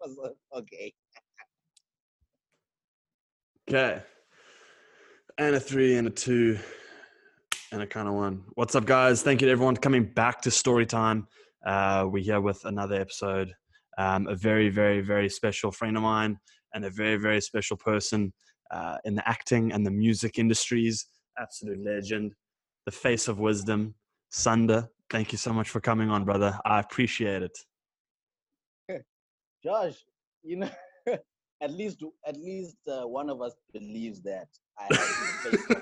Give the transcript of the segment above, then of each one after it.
was okay. Okay. And a three and a two and a kind of one. What's up, guys? Thank you to everyone for coming back to story time. Uh, we're here with another episode. Um, a very, very, very special friend of mine and a very, very special person uh, in the acting and the music industries. Absolute legend, the face of wisdom, Sunder. Thank you so much for coming on, brother. I appreciate it. Josh, you know, at least at least uh, one of us believes that. I have the face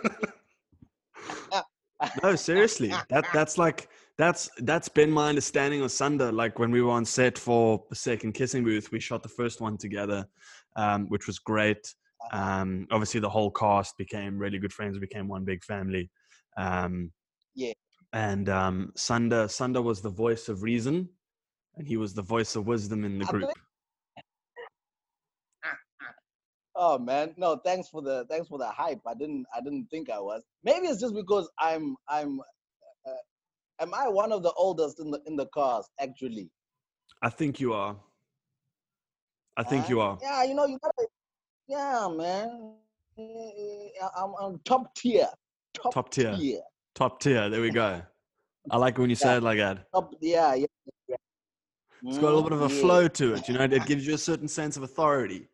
of No, seriously, that that's like that's that's been my understanding of Sunder. Like when we were on set for the second kissing booth, we shot the first one together, um, which was great. Um, obviously, the whole cast became really good friends. Became one big family. Um, Yeah. And um, Sunder Sunder was the voice of reason, and he was the voice of wisdom in the group. Oh man, no, thanks for the thanks for the hype. I didn't I didn't think I was. Maybe it's just because I'm I'm. Uh, am I one of the oldest in the in the cast actually? I think you are. I think you are. Yeah, you know you gotta. Yeah, man. Eh, I'm, I'm top tier. Top, Top tier. tier. Top tier. There we go. I like when you say Yeah. it like that. Top, yeah, yeah. yeah. It's got a little bit of a Mm, flow to it, you know. It gives you a certain sense of authority.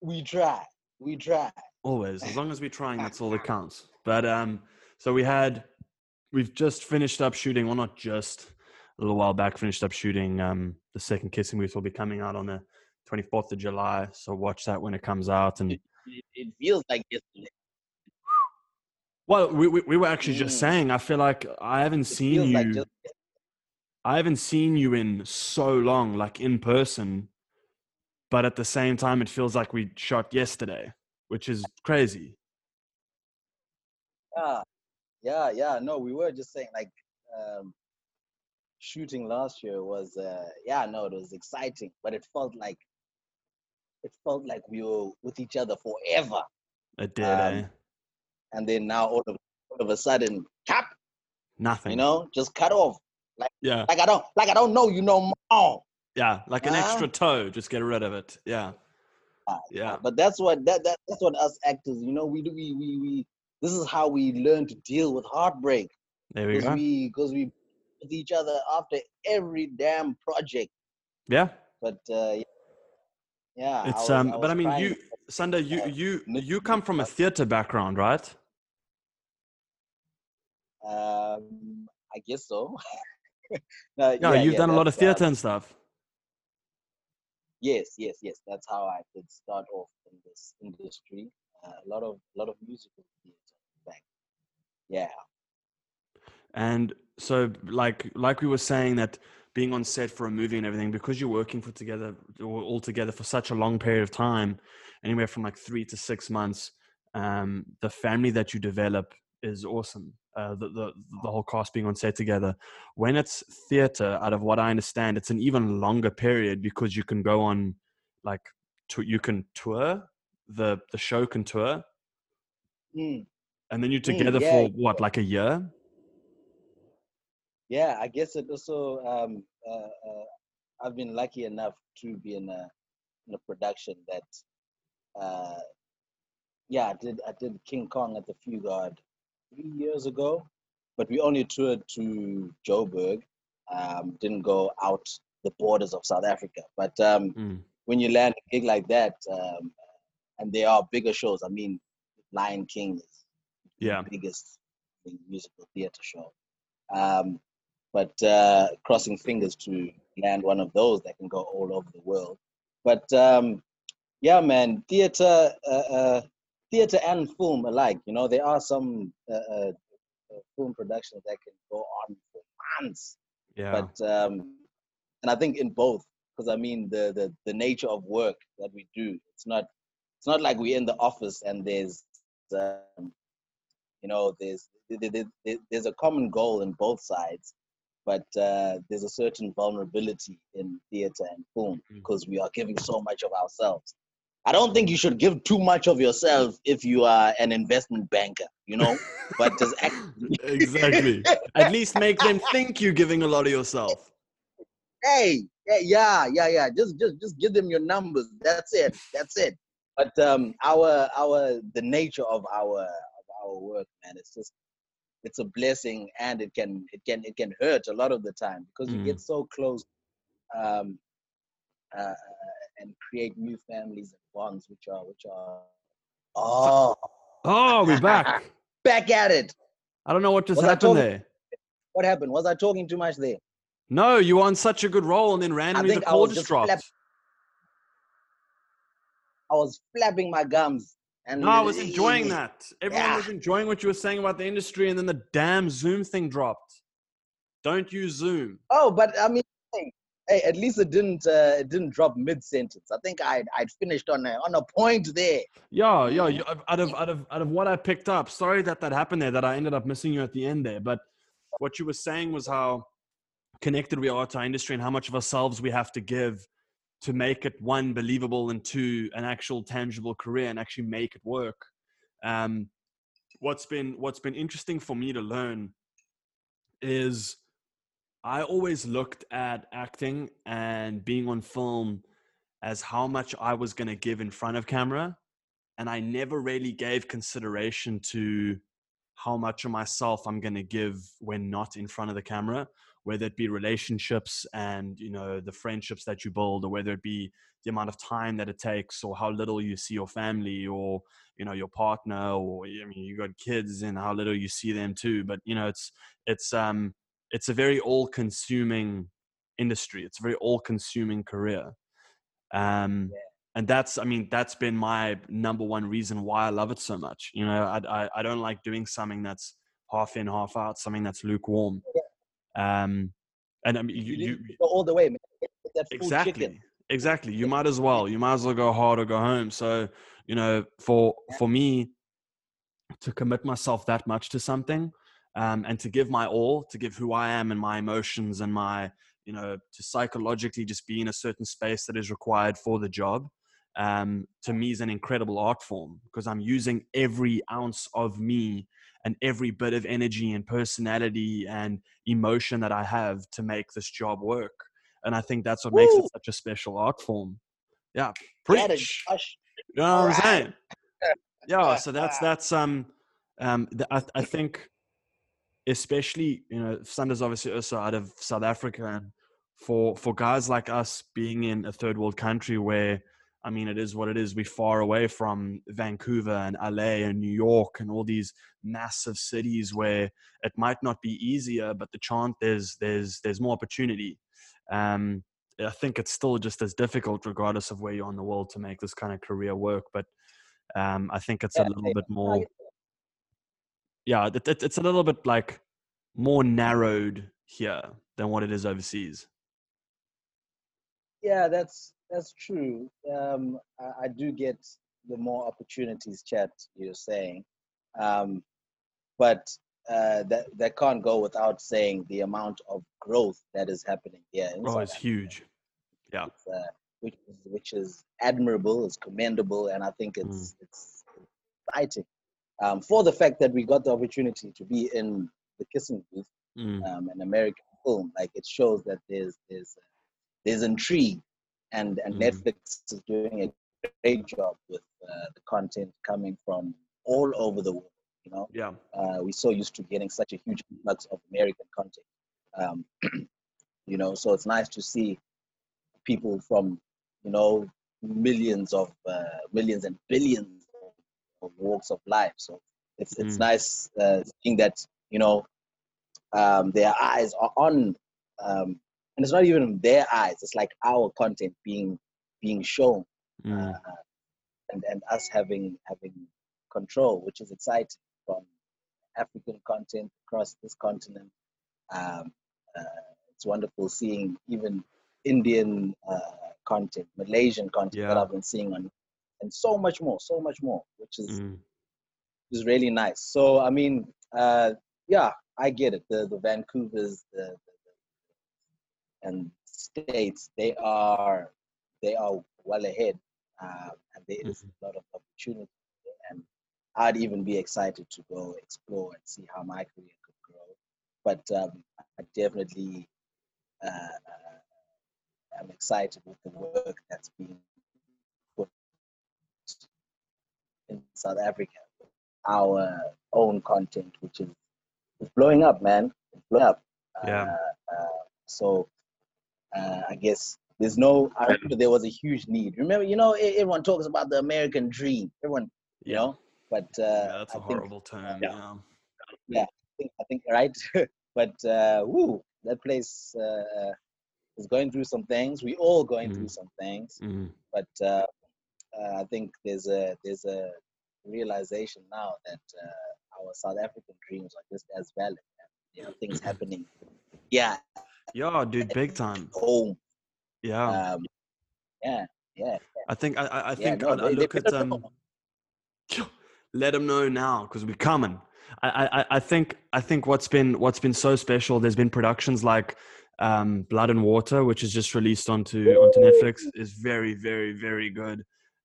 We try. We try. Always, as long as we're trying, that's all that counts. But um, so we had, we've just finished up shooting. Well, not just a little while back. Finished up shooting. Um, the second kissing booth will be coming out on the twenty fourth of July. So watch that when it comes out. And It, it feels like yesterday. well, we we, we were actually just Mm. saying. I feel like I haven't It seen you. like just I haven't seen you in so long, like in person. But at the same time, it feels like we shot yesterday, which is crazy. yeah, yeah, yeah. No, we were just saying like um, shooting last year was uh, yeah, no, it was exciting, but it felt like it felt like we were with each other forever, It did, Um, eh? and then now all of all of a sudden, cap, Nothing. you know, just cut off. Yeah. Like I don't, like I don't know you no more. Yeah, like an Huh? extra toe, just get rid of it. Yeah, Ah, yeah, But that's what that, that that's what us actors, you know, we do. We we we. This is how we learn to deal with heartbreak. there we go. because we with each other after every damn project. Yeah, But uh, yeah, I it's was- um. I But I mean, you, Sunday, you you you come from a theater background, right? Um, I guess so. Uh, Yeah, you've done a lot of that's, um, theater and stuff. yes, yes, yes. That's how I did start off in this industry. Uh, a lot of a lot of musical theater back. Yeah. And so, like like we were saying that being on set for a movie and everything, because you're working for together or all together for such a long period of time, anywhere from like three to six months, um, the family that you develop is awesome. Uh, the, the the whole cast being on set together. When it's theater, out of what I understand, it's an even longer period because you can go on, like, to, you can tour. the The show can tour, Mm, and then you're Mm, together yeah. for what, like a year? Yeah, I guess it also. Um, uh, uh, I've been lucky enough to be in a in a production that. Uh, yeah, I did. I did King Kong at the Fugard three years ago, but we only toured to Joburg. Um, didn't go out the borders of South Africa. But um, Mm. when you land a gig like that, um, and there are bigger shows. I mean, Lion King is Yeah. the biggest musical theater show. Um, but uh, crossing fingers to land one of those that can go all over the world. But um, yeah, man, theater, uh, uh, theater and film alike. You know, there are some uh, uh, film productions that can go on for months. Yeah. But um, and I think in both, because I mean the, the the nature of work that we do, it's not it's not like we're in the office and there's um, you know there's there, there, there- there's a common goal in both sides, but uh, there's a certain vulnerability in theater and film Mm. because we are giving so much of ourselves. I don't think you should give too much of yourself if you are an investment banker, you know. but just act, exactly. At least make them think you're giving a lot of yourself. hey, hey, yeah, yeah, yeah. Just, just, just give them your numbers. That's it. That's it. But um, our, our, the nature of our, of our work, man, it's just, it's a blessing, and it can, it can, it can hurt a lot of the time because you Mm. get so close, um, uh, and create new families and bonds, which are, which are, oh, Oh, we're back. back at it. I don't know what just Was happened talking- there. What happened? Was I talking too much there? No, you were on such a good roll, and then randomly the think I call was just just dropped. flap- I was flapping my gums. And No, I was enjoying that. Everyone Yeah. was enjoying what you were saying about the industry, and then the damn Zoom thing dropped. Don't use Zoom. Oh, but I mean, hey, at least it didn't uh, it didn't drop mid sentence. I think I'd I'd finished on a on a point there. Yeah, yeah. You, out of out of out of what I picked up, sorry that that happened there. That I ended up missing you at the end there. But what you were saying was how connected we are to our industry and how much of ourselves we have to give to make it one believable and two an actual tangible career and actually make it work. Um, what's been what's been interesting for me to learn is I always looked at acting and being on film as how much I was going to give in front of camera. And I never really gave consideration to how much of myself I'm going to give when not in front of the camera, whether it be relationships and, you know, the friendships that you build, or whether it be the amount of time that it takes, or how little you see your family, or, you know, your partner, or, I mean, you got kids and how little you see them too. But, you know, it's, it's, um, it's a very all consuming industry. It's a very all consuming career. Um, Yeah. and that's, I mean, that's been my number one reason why I love it so much. You know, I, I, I don't like doing something that's half in, half out, something that's lukewarm. Um, and I mean, you, You, you, all the way, man. Exactly chicken. exactly you might as well. you might as well go hard or go home. So you know for for me to commit myself that much to something um, and to give my all to give who i am and my emotions and my you know to psychologically just be in a certain space that is required for the job um, to me is an incredible art form because i'm using every ounce of me and every bit of energy and personality and emotion that i have to make this job work and I think that's what makes it such a special art form. Yeah, preach. You know what I'm saying? Yeah, so that's that's um um the, I I think especially you know Sanders obviously also out of South Africa and for for guys like us being in a third world country where I mean it is what it is we're far away from Vancouver and LA and New York and all these massive cities where it might not be easier but the chance there's there's there's more opportunity um I think it's still just as difficult, regardless of where you're in the world, to make this kind of career work. But um, I think it's a little bit more, yeah, it, it, it's a little bit like more narrowed here than what it is overseas. Yeah, that's that's true. Um, I, I do get the more opportunities, chat you're saying, um, but uh, that that can't go without saying the amount of growth that is happening here. Oh, South it's Africa. huge. Yeah. It's, uh, which is which is admirable, is commendable, and I think Mm. it's it's exciting um, for the fact that we got the opportunity to be in the kissing booth Mm. um, an American film. Like it shows that there's there's there's intrigue, and and Mm. Netflix is doing a great job with uh, the content coming from all over the world. You know, Yeah. uh, we're so used to getting such a huge influx of American content. Um, you know, so it's nice to see people from you know millions of uh, millions and billions of walks of life. So it's it's Mm. nice uh, seeing that you know um, their eyes are on, um, and it's not even their eyes. It's like our content being being shown, Mm. uh, and and us having having control, which is exciting from African content across this continent. Um, uh, it's wonderful seeing even Indian uh, content, Malaysian content that I've been seeing on, and so much more, so much more, which is Mm. is really nice. So I mean, uh, yeah, I get it. The the Vancouver's, the, the and states, they are they are well ahead, uh, and there is Mhm. a lot of opportunity. And I'd even be excited to go explore and see how my career could grow. But um, I definitely uh, am excited with the work that's being put in South Africa, our own content, which is, blowing up, man. It's blowing up. Yeah. Uh, uh, so uh, I guess there's no. I remember there was a huge need. Remember, you know, everyone talks about the American dream. Everyone, you Yeah. know, but uh, Yeah, that's a I think, horrible term. yeah. Yeah. I think, I think right. but uh, woo, that place uh, is going through some things. We all going through some things. Mhm. But uh, uh, I think there's a there's a realization now that uh, our South African dreams are just as valid. And, you know, things happening. Yeah, Yeah, dude, big time. home. Yeah. Um, yeah, yeah. I think I, I I Yeah, think no, I, I they- they look at um let them know now because we're coming. I, I I think I think what's been what's been so special. There's been productions like um, Blood and Water, which is just released onto onto Netflix, is very very very good.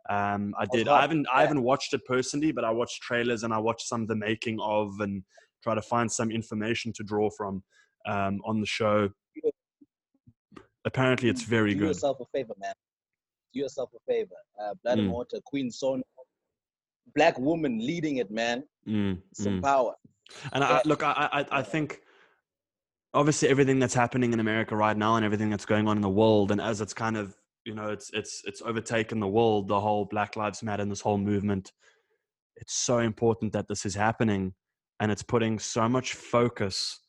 Um, I did. I haven't I haven't watched it personally, but I watched trailers and I watched some of the making of and try to find some information to draw from um, on the show. Apparently, it's very Do good. yourself a favor, man. Do yourself a favor. Uh, Blood and Mm. Water, Queen Sono, black woman leading it, man. Mm, Some mm. power. And I, look, I, I, I think obviously everything that's happening in America right now and everything that's going on in the world, and as it's kind of you know it's it's it's overtaken the world, the whole Black Lives Matter and this whole movement. It's so important that this is happening, and it's putting so much focus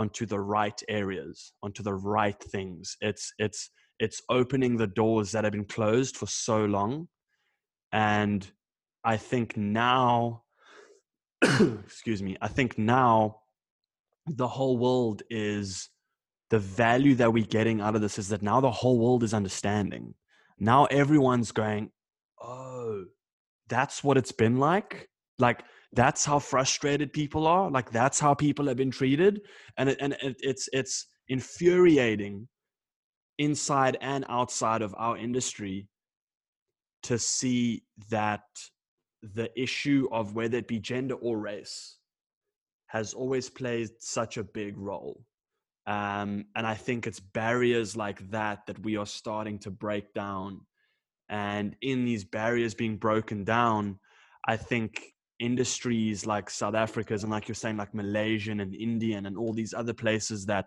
onto the right areas, onto the right things. It's it's it's opening the doors that have been closed for so long, and I think now excuse me, I think now the whole world is the value that we're getting out of this is that now the whole world is understanding. Now everyone's going, oh, that's what it's been like. Like that's how frustrated people are. Like that's how people have been treated, and it, and it, it's it's infuriating inside and outside of our industry to see that the issue of whether it be gender or race has always played such a big role. Um, and I think it's barriers like that that we are starting to break down. And in these barriers being broken down, I think industries like South Africa's and like you're saying, like Malaysian and Indian and all these other places that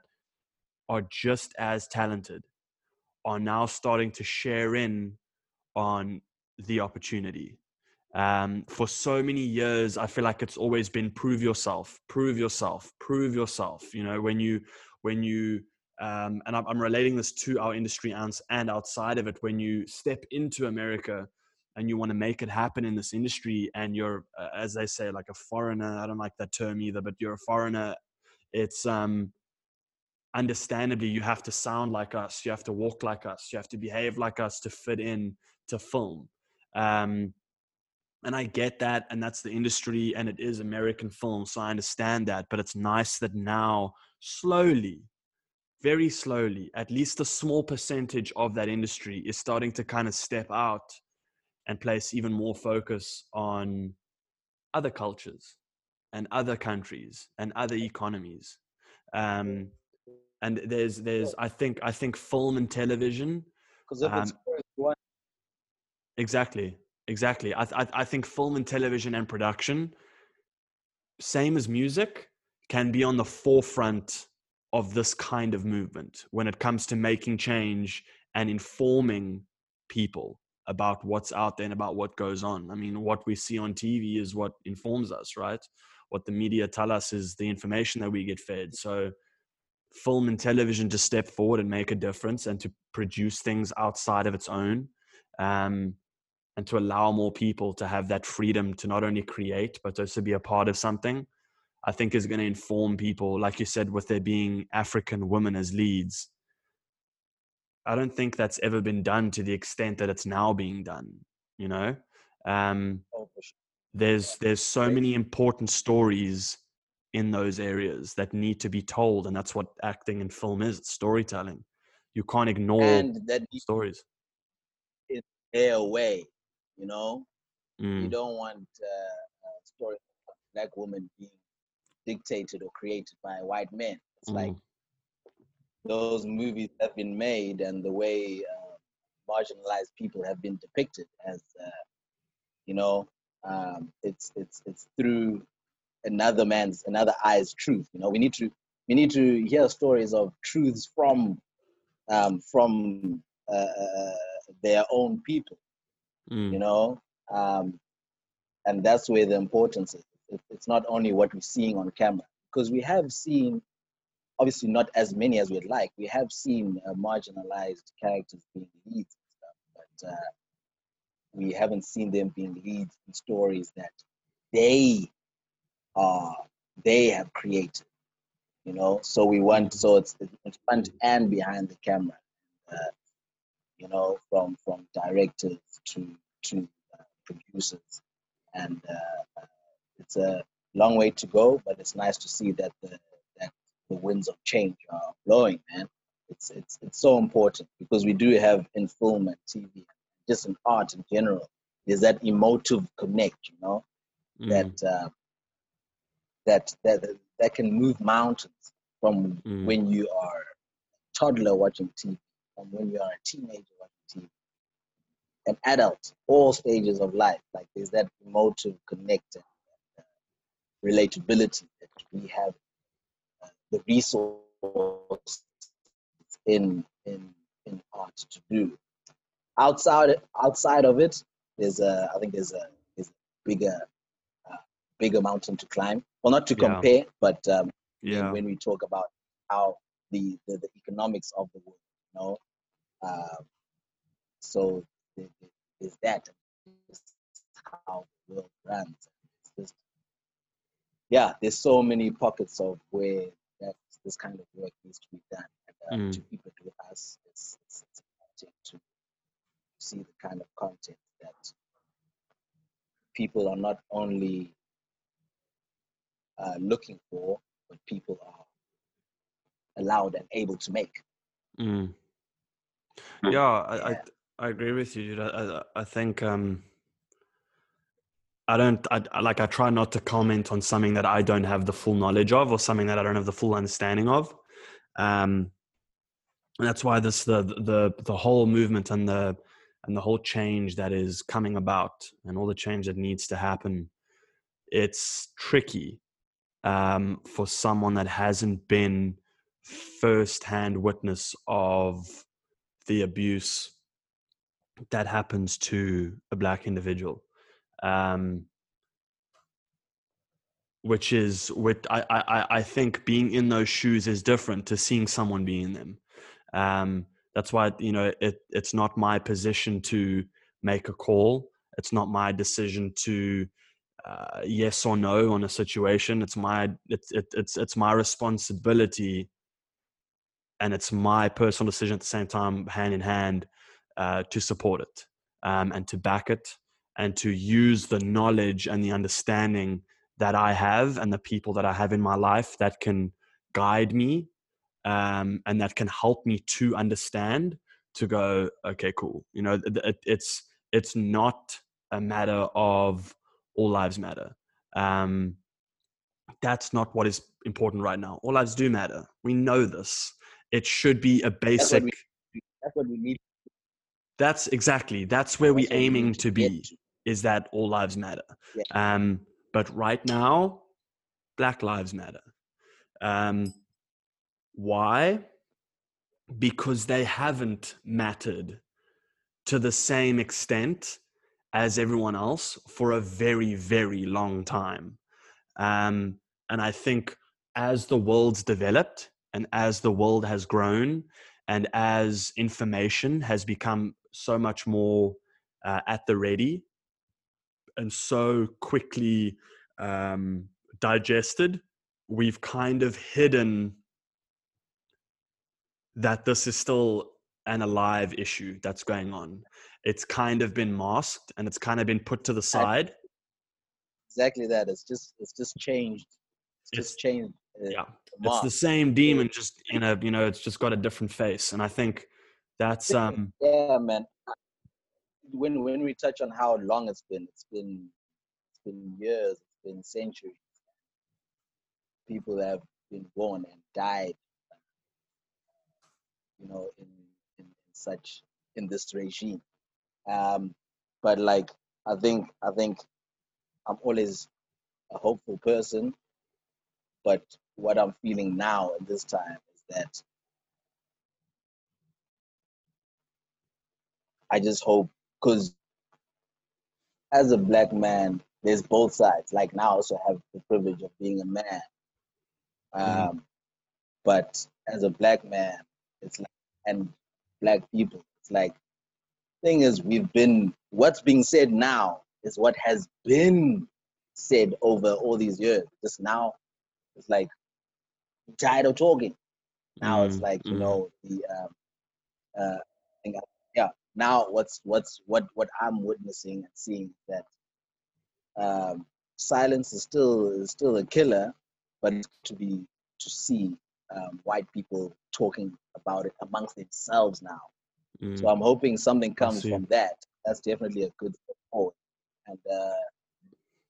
are just as talented are now starting to share in on the opportunity. Um, for so many years, I feel like it's always been prove yourself, prove yourself, prove yourself. You know, when you, when you, um, and I'm, relating this to our industry and outside of it, when you step into America and you want to make it happen in this industry and you're, uh, as they say, like a foreigner, I don't like that term either, but you're a foreigner. It's, um, understandably you have to sound like us you have to walk like us you have to behave like us to fit in to film um, and i get that and that's the industry and it is american film so i understand that but it's nice that now slowly very slowly at least a small percentage of that industry is starting to kind of step out and place even more focus on other cultures and other countries and other economies. Um, and there's there's i think i think film and television Because Um, one, exactly exactly. I, I i think film and television and production same as music can be on the forefront of this kind of movement when it comes to making change and informing people about what's out there and about what goes on. I mean what we see on tv is what informs us right? What the media tell us is the information that we get fed. So film and television to step forward and make a difference and to produce things outside of its own um, and to allow more people to have that freedom to not only create but also be a part of something i think is going to inform people like you said with there being african women as leads i don't think that's ever been done to the extent that it's now being done you know um, oh, there's there's so many important stories in those areas that need to be told and that's what acting and film is it's storytelling you can't ignore and that stories. their way. You know, you Mm, don't want uh, a story of a black woman being dictated or created by white men. It's like mm, those movies have been made and the way uh, marginalized people have been depicted as uh, you know um, it's it's it's through another man's another eye's truth you know. We need to we need to hear stories of truths from um, from uh, uh, their own people mm, you know. Um, and that's where the importance is. It's not only what we're seeing on camera because we have seen obviously not as many as we'd like. We have seen uh, marginalized characters being leads stuff but uh, we haven't seen them being leads in stories that they are they have created you know? So we want so it's it's front and behind the camera uh, you know from from directors to to uh, producers. And uh, uh, it's a long way to go but it's nice to see that the the winds of change are blowing man. It's it's it's so important because we do have in film and tv just in art in general. There's that emotive connect you know mm, that uh, that that that can move mountains from mm, when you are a toddler watching TV, from when you are a teenager watching TV, an adult, all stages of life. Like there's that emotive connect and uh, relatability that we have the resource in in in art to do. Outside outside of it, there's a I think there's a there's a bigger uh, bigger mountain to climb. Well, not to Yeah. compare, but um, when- yeah. when we talk about how the, the, the economics of the world, you know. Um, so the- the- there's that. How the world runs. Just, yeah, there's so many pockets of where this kind of work needs to be done. And uh, Mm. to keep it with us, it's, it's, it's important to see the kind of content that people are not only uh, looking for, but people are allowed and able to make. Mm. Yeah, I, I Yeah. I agree with you. I I, I think um I don't I, like I try not to comment on something that I don't have the full knowledge of or something that I don't have the full understanding of. Um and that's why this the the the whole movement and the and the whole change that is coming about and all the change that needs to happen it's tricky um, for someone that hasn't been first-hand witness of the abuse that happens to a black individual um, which is what I, I i think being in those shoes is different to seeing someone be in them. Um, that's why you know it, it's not my position to make a call. It's not my decision to uh, yes or no on a situation. It's my it's it, it's it's my responsibility and it's my personal decision at the same time hand in hand uh, to support it um, and to back it and to use the knowledge and the understanding that i have and the people that i have in my life that can guide me um, and that can help me to understand to go okay cool. You know it, it, it's it's not a matter of all lives matter. Um, that's not what is important right now. All lives do matter. We know this. It should be a That's what basic we, that's what we need. that's exactly. That's where That's we're aiming to be. to. Is that all lives matter. Yeah. um, but right now black lives matter. Um, why? Because they haven't mattered to the same extent as everyone else for a very very long time. Um, and i think as the world's developed and as the world has grown and as information has become so much more uh, at the ready and so quickly um, digested we've kind of hidden that this is still an alive issue that's going on. It's kind of been masked and it's kind of been put to the side. Exactly that. It's just it's just changed. It's It's- just changed uh, yeah it's the same demon just in a you know it's just got a different face and i think that's um yeah, man. When when we touch on how long it's been, it's been it's been years, it's been centuries. People have been born and died, you know, in in, such in this regime. Um, but like I think I think I'm always a hopeful person. But what I'm feeling now at this time is that I just hope because as a black man, there's both sides. Like now, I also have the privilege of being a man. Um, Mhm. But as a black man, it's like, and black people, it's like, thing is, we've been, what's being said now is what has been said over all these years. Just now, it's like, tired of talking. Now it's Mm, like, you mm. know, the, um, uh, thing- yeah, now what's, what's, what, what I'm witnessing and seeing that um, silence is still is still a killer, but to be to see um, white people talking about it amongst themselves now. Mm. So I'm hoping something comes from that. That's definitely a good step forward. And uh,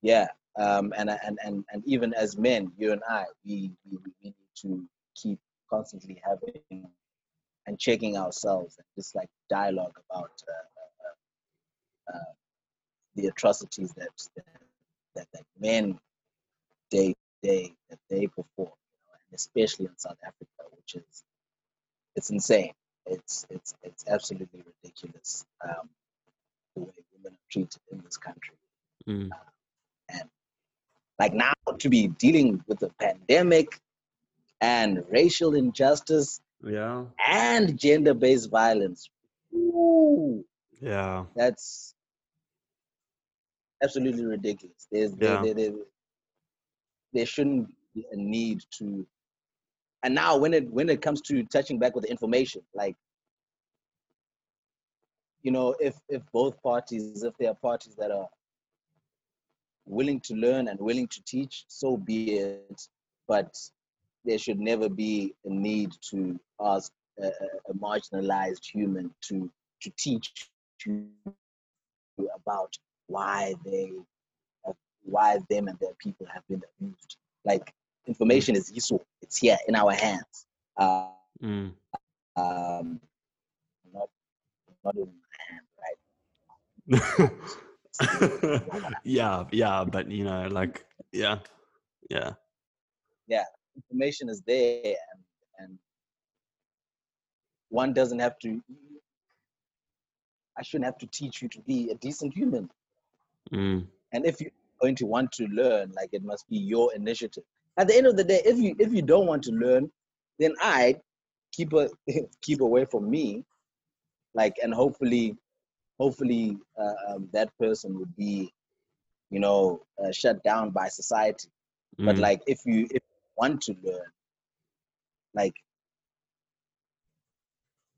yeah, um, and and and and even as men, you and I, we we, we need to keep constantly having and checking ourselves and just like dialogue about uh, uh, uh, the atrocities that that, that, men day to day that they perform, you know, and especially in South Africa, which is it's insane. It's it's it's absolutely ridiculous um, the way women are treated in this country. Mm. And like now to be dealing with the pandemic and racial injustice yeah and gender-based violence. Ooh, yeah that's absolutely ridiculous. There's there, Yeah. there, there, there shouldn't be a need to and now when it when it comes to touching back with the information, like you know, if if both parties, if there are parties that are willing to learn and willing to teach, so be it. But there should never be a need to ask a, a- marginalized human to to teach you about why they have, why them and their people have been abused. Like information is useful; it's here in our hands. Uh, Mm. um, not not in my hand, right? yeah yeah but you know like yeah. yeah yeah information is there and, and one doesn't have to i shouldn't have to teach you to be a decent human mm. and if you're going to want to learn like it must be your initiative at the end of the day if you if you don't want to learn then i keep a keep away from me like and hopefully hopefully uh, um, that person would be you know uh, shut down by society but Mm. like if you if want to learn like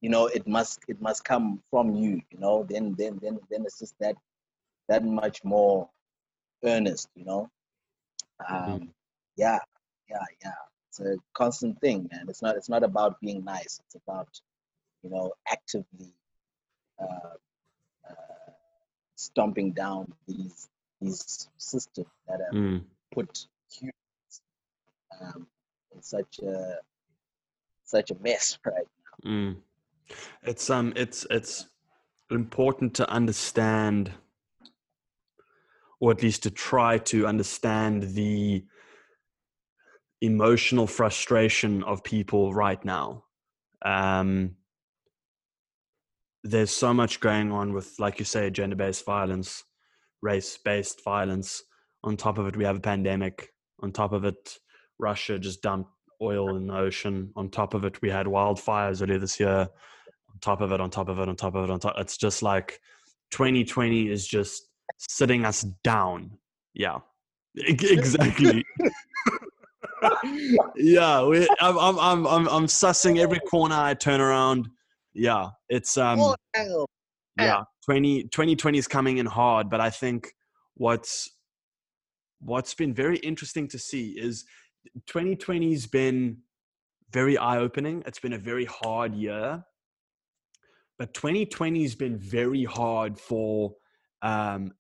you know it must it must come from you you know then then then then it's just that that much more earnest you know? Um yeah yeah yeah. It's a constant thing man. It's not it's not about being nice. It's about you know actively uh, uh, stomping down these these systems that have Mm. put humans um, in such a such a mess right Mm. It's um it's it's important to understand or at least to try to understand the emotional frustration of people right now. Um there's so much going on with like you say gender-based violence, race-based violence. On top of it we have a pandemic. On top of it Russia just dumped oil in the ocean. On top of it we had wildfires earlier this year on top of it, on top of it, on top of it, on top. It's just like 2020 is just sitting us down. Yeah, exactly. yeah, we, I'm, I'm, I'm, I'm, I'm sussing every corner I turn around. Yeah, it's um, yeah, 20, 2020 is coming in hard, but I think what's what's been very interesting to see is 2020's been very eye opening. It's been a very hard year. But 2020's been very hard for um,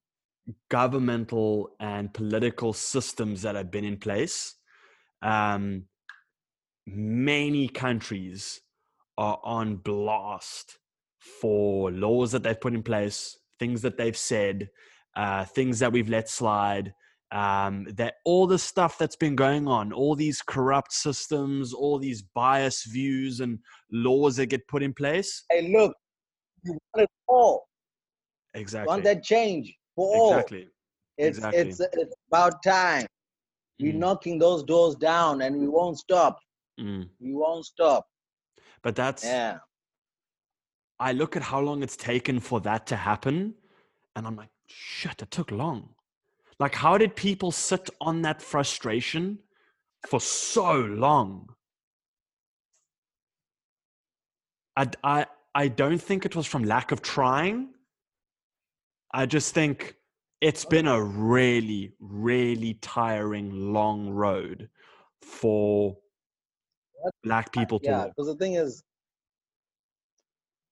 governmental and political systems that have been in place. Um, many countries are on blast for laws that they've put in place, things that they've said, uh, things that we've let slide. Um, that all the stuff that's been going on, all these corrupt systems, all these biased views and laws that get put in place. Hey, look, you want it all. Exactly. You want that change for all. Exactly. It's exactly. it's it's about time. We're Mm, knocking those doors down, and we won't stop. mm. We won't stop. But that's Yeah. I look at how long it's taken for that to happen, and I'm like, shit, it took long. Like, how did people sit on that frustration for so long? I, I, I don't think it was from lack of trying. I just think it's been a really, really tiring, long road for black people to Yeah, because the thing is,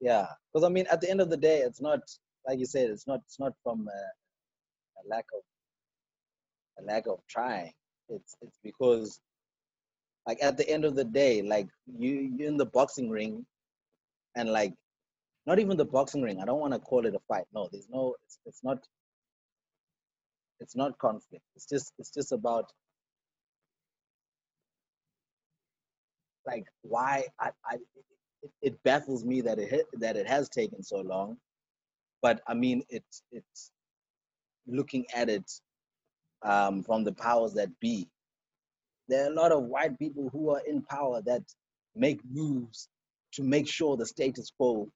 yeah, because I mean, at the end of the day, it's not like you said. It's not. It's not from a, a lack of a lack of trying. It's it's because, like, at the end of the day, like you you're in the boxing ring, and like, not even the boxing ring. I don't want to call it a fight. No, there's no. It's it's not. It's not conflict. It's just it's just about like why I, I it, it baffles me that it hit, that it has taken so long but i mean it's it's looking at it um, from the powers that be there are a lot of white people who are in power that make moves to make sure the status quo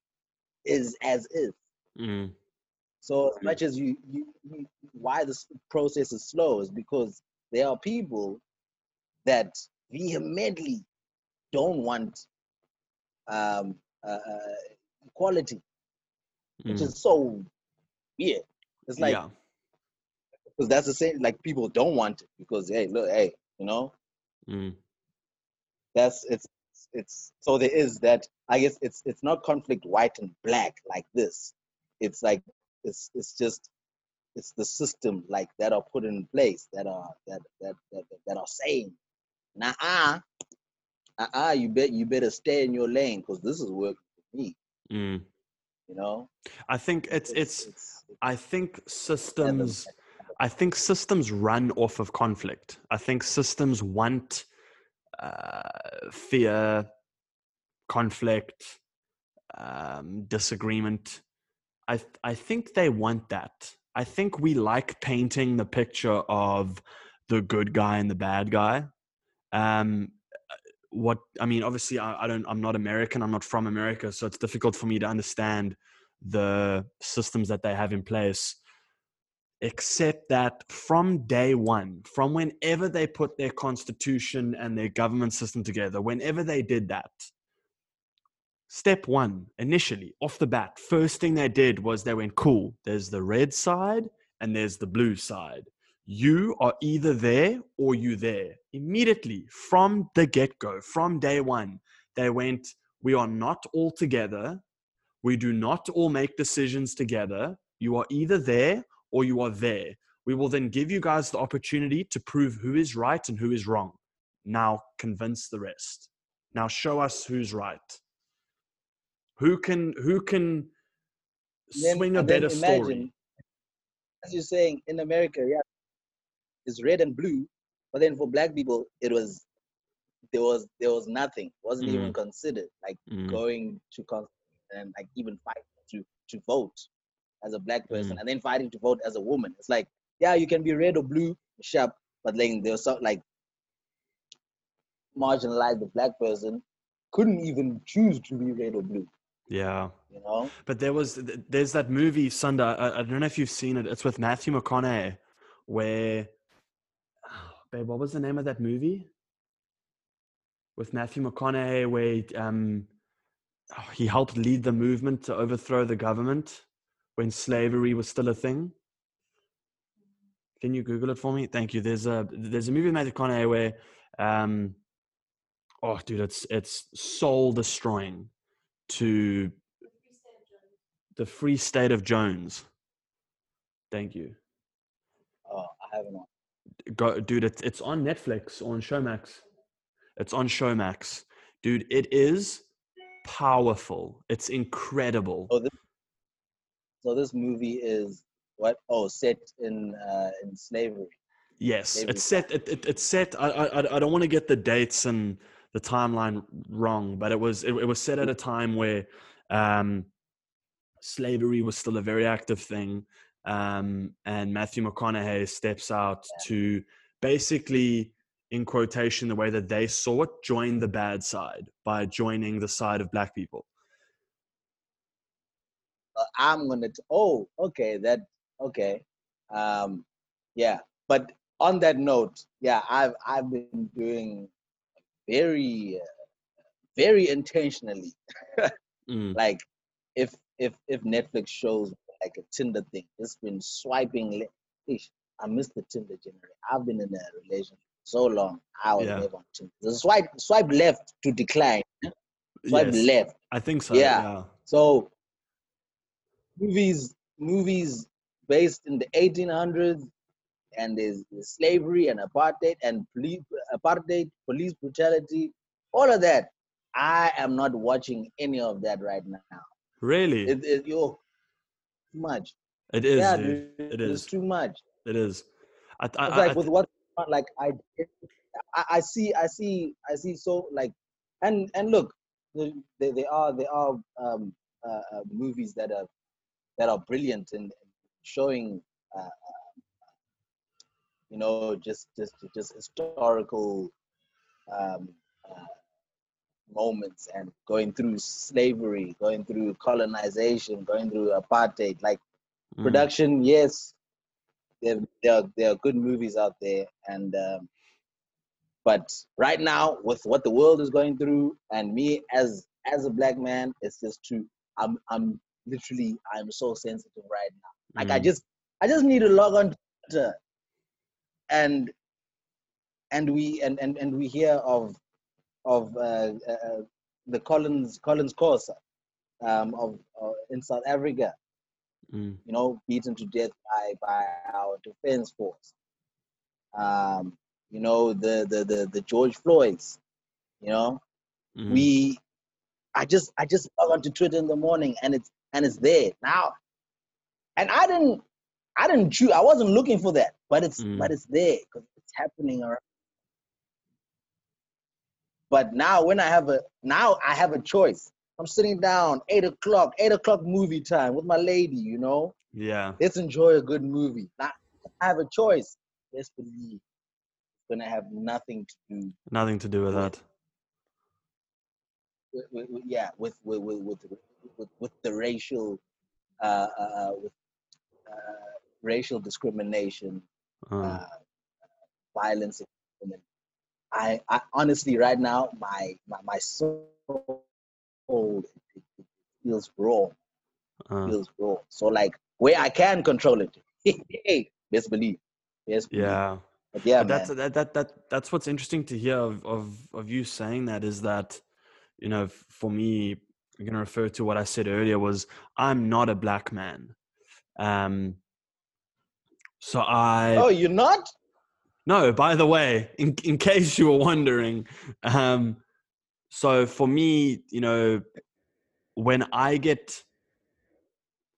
is as is Mm, so as Mm. much as you, you, you why this process is slow is because there are people that vehemently don't want um, uh, uh, equality, which mm. is so weird. It's like yeah. Because that's the same. Like people don't want it because hey, look, hey, you know, Mm, that's it's it's so there is that. I guess it's it's not conflict white and black like this. It's like it's it's just it's the system like that are put in place that are that that that, that are saying, nah, uh, uh, you bet you better stay in your lane because this is working for me. mm. You know, I think it's it's. it's, I think it's systems. I think systems run off of conflict. I think systems want uh, fear, conflict, um, disagreement. I I think they want that. I think we like painting the picture of the good guy and the bad guy. Um, what I mean, obviously, I, I don't. I'm not American. I'm not from America, so it's difficult for me to understand the systems that they have in place. Except that from day one, from whenever they put their constitution and their government system together, whenever they did that, step one, initially, off the bat, first thing they did was they went, cool, there's the red side and there's the blue side. You are either there or you there. Immediately from the get go, from day one, they went, we are not all together. We do not all make decisions together. You are either there or you are there. We will then give you guys the opportunity to prove who is right and who is wrong. Now convince the rest. Now show us who's right. Who can who can Then- swing a better story? As you're saying, in America, yeah, it's red and blue, but then for black people, it was there was there was nothing, wasn't even considered like Mm, going to con- and like even fight to to vote as a black person, Mm. and then fighting to vote as a woman. It's like yeah, you can be red or blue, sharp, but then was so like marginalized the black person couldn't even choose to be red or blue. yeah. You know, But there was there's that movie Sunda. I, I don't know if you've seen it. It's with Matthew McConaughey, where, babe, what was the name of that movie? With Matthew McConaughey, where um, oh, he helped lead the movement to overthrow the government when slavery was still a thing. Can you Google it for me? Thank you. There's a there's a movie with Matthew McConaughey where Um, oh, dude, it's it's soul destroying to the Free State of Jones. Thank you. Oh, I haven't. Go, dude, it's it's on Netflix or on Showmax. It's on Showmax, dude. It is powerful. It's incredible. Oh, this, so this movie is what? Oh, set in uh, in slavery. Yes, Slavery it's set. It, it, it's set. I, I I don't want to get the dates and the timeline wrong, but it was it, it was set at a time where um, slavery was still a very active thing, um, and Matthew McConaughey steps out to basically, in quotation, the way that they saw it, join the bad side by joining the side of black people. I'm gonna. T- oh, okay. That okay. Um, yeah. But on that note, yeah, I've I've been doing very, uh, very intentionally. Mm, like, if if if Netflix shows like a Tinder thing, it's been swiping. Ish, I miss the Tinder generation. I've been in a relationship so long. I was Yeah. never on Tinder. The swipe swipe left to decline. Swipe yes, left. I think so. Yeah. yeah. So movies movies based in the 1800s and there's, there's slavery and apartheid and police apartheid police brutality all of that i am not watching any of that right now Really, it, it too much it is. yeah dude. dude, it's too much It is. I, I, it's like I with what like I, I see i see i see so like and and look the- they, they are they are um uh, uh, movies that are that are brilliant in showing uh, you know just just just historical um uh, moments and going through slavery going through colonization going through apartheid like Mm. production yes there, there, are, there are good movies out there and um, but right now with what the world is going through and me as as a black man it's just too i'm i'm literally i'm so sensitive right now like i Mm. just i just need to log on to Twitter and and we and and, and we hear of of uh, uh, the collins Collins Khosa um of uh, in south africa Mm. you know, beaten to death by by our defense force. Um, you know, the the the, the George Floyd's, you know, Mm. we I just I just log onto Twitter in the morning and it's and it's there now. And I didn't I didn't choose I wasn't looking for that, but it's Mm. but it's there because it's happening around. But now when I have a now I have a choice. I'm sitting down, eight o'clock, eight o'clock movie time with my lady, you know. Yeah. let's enjoy a good movie. Now, I have a choice. Let's believe it's gonna have nothing to do Nothing to do with Yeah. that. with, with, with- yeah with with with with, with, the racial uh, uh, uh, with uh, racial discrimination, Uh, uh, violence women. I, I honestly right now my my, my soul it, it, feels raw. uh, Feels raw. So like where I can control it, hey, best believe, believe. yeah. But yeah, but that's man. that, that that that's what's interesting to hear of, of of you saying that is that you know for me i'm going to refer to what i said earlier was i'm not a black man um so i Oh, you're not? no by the way in, in case you were wondering um so for me you know when i get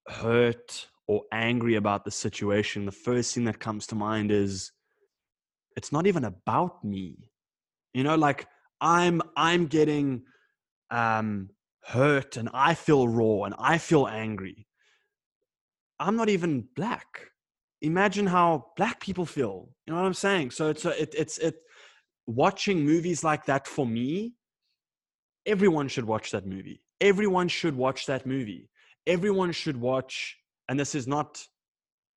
hurt or angry about the situation the first thing that comes to mind is it's not even about me you know like i'm i'm getting um hurt and i feel raw and i feel angry i'm not even black. Imagine how black people feel you know what i'm saying? So it's a, it, it's it watching movies like that for me everyone should watch that movie. Everyone should watch that movie. Everyone should watch and this is not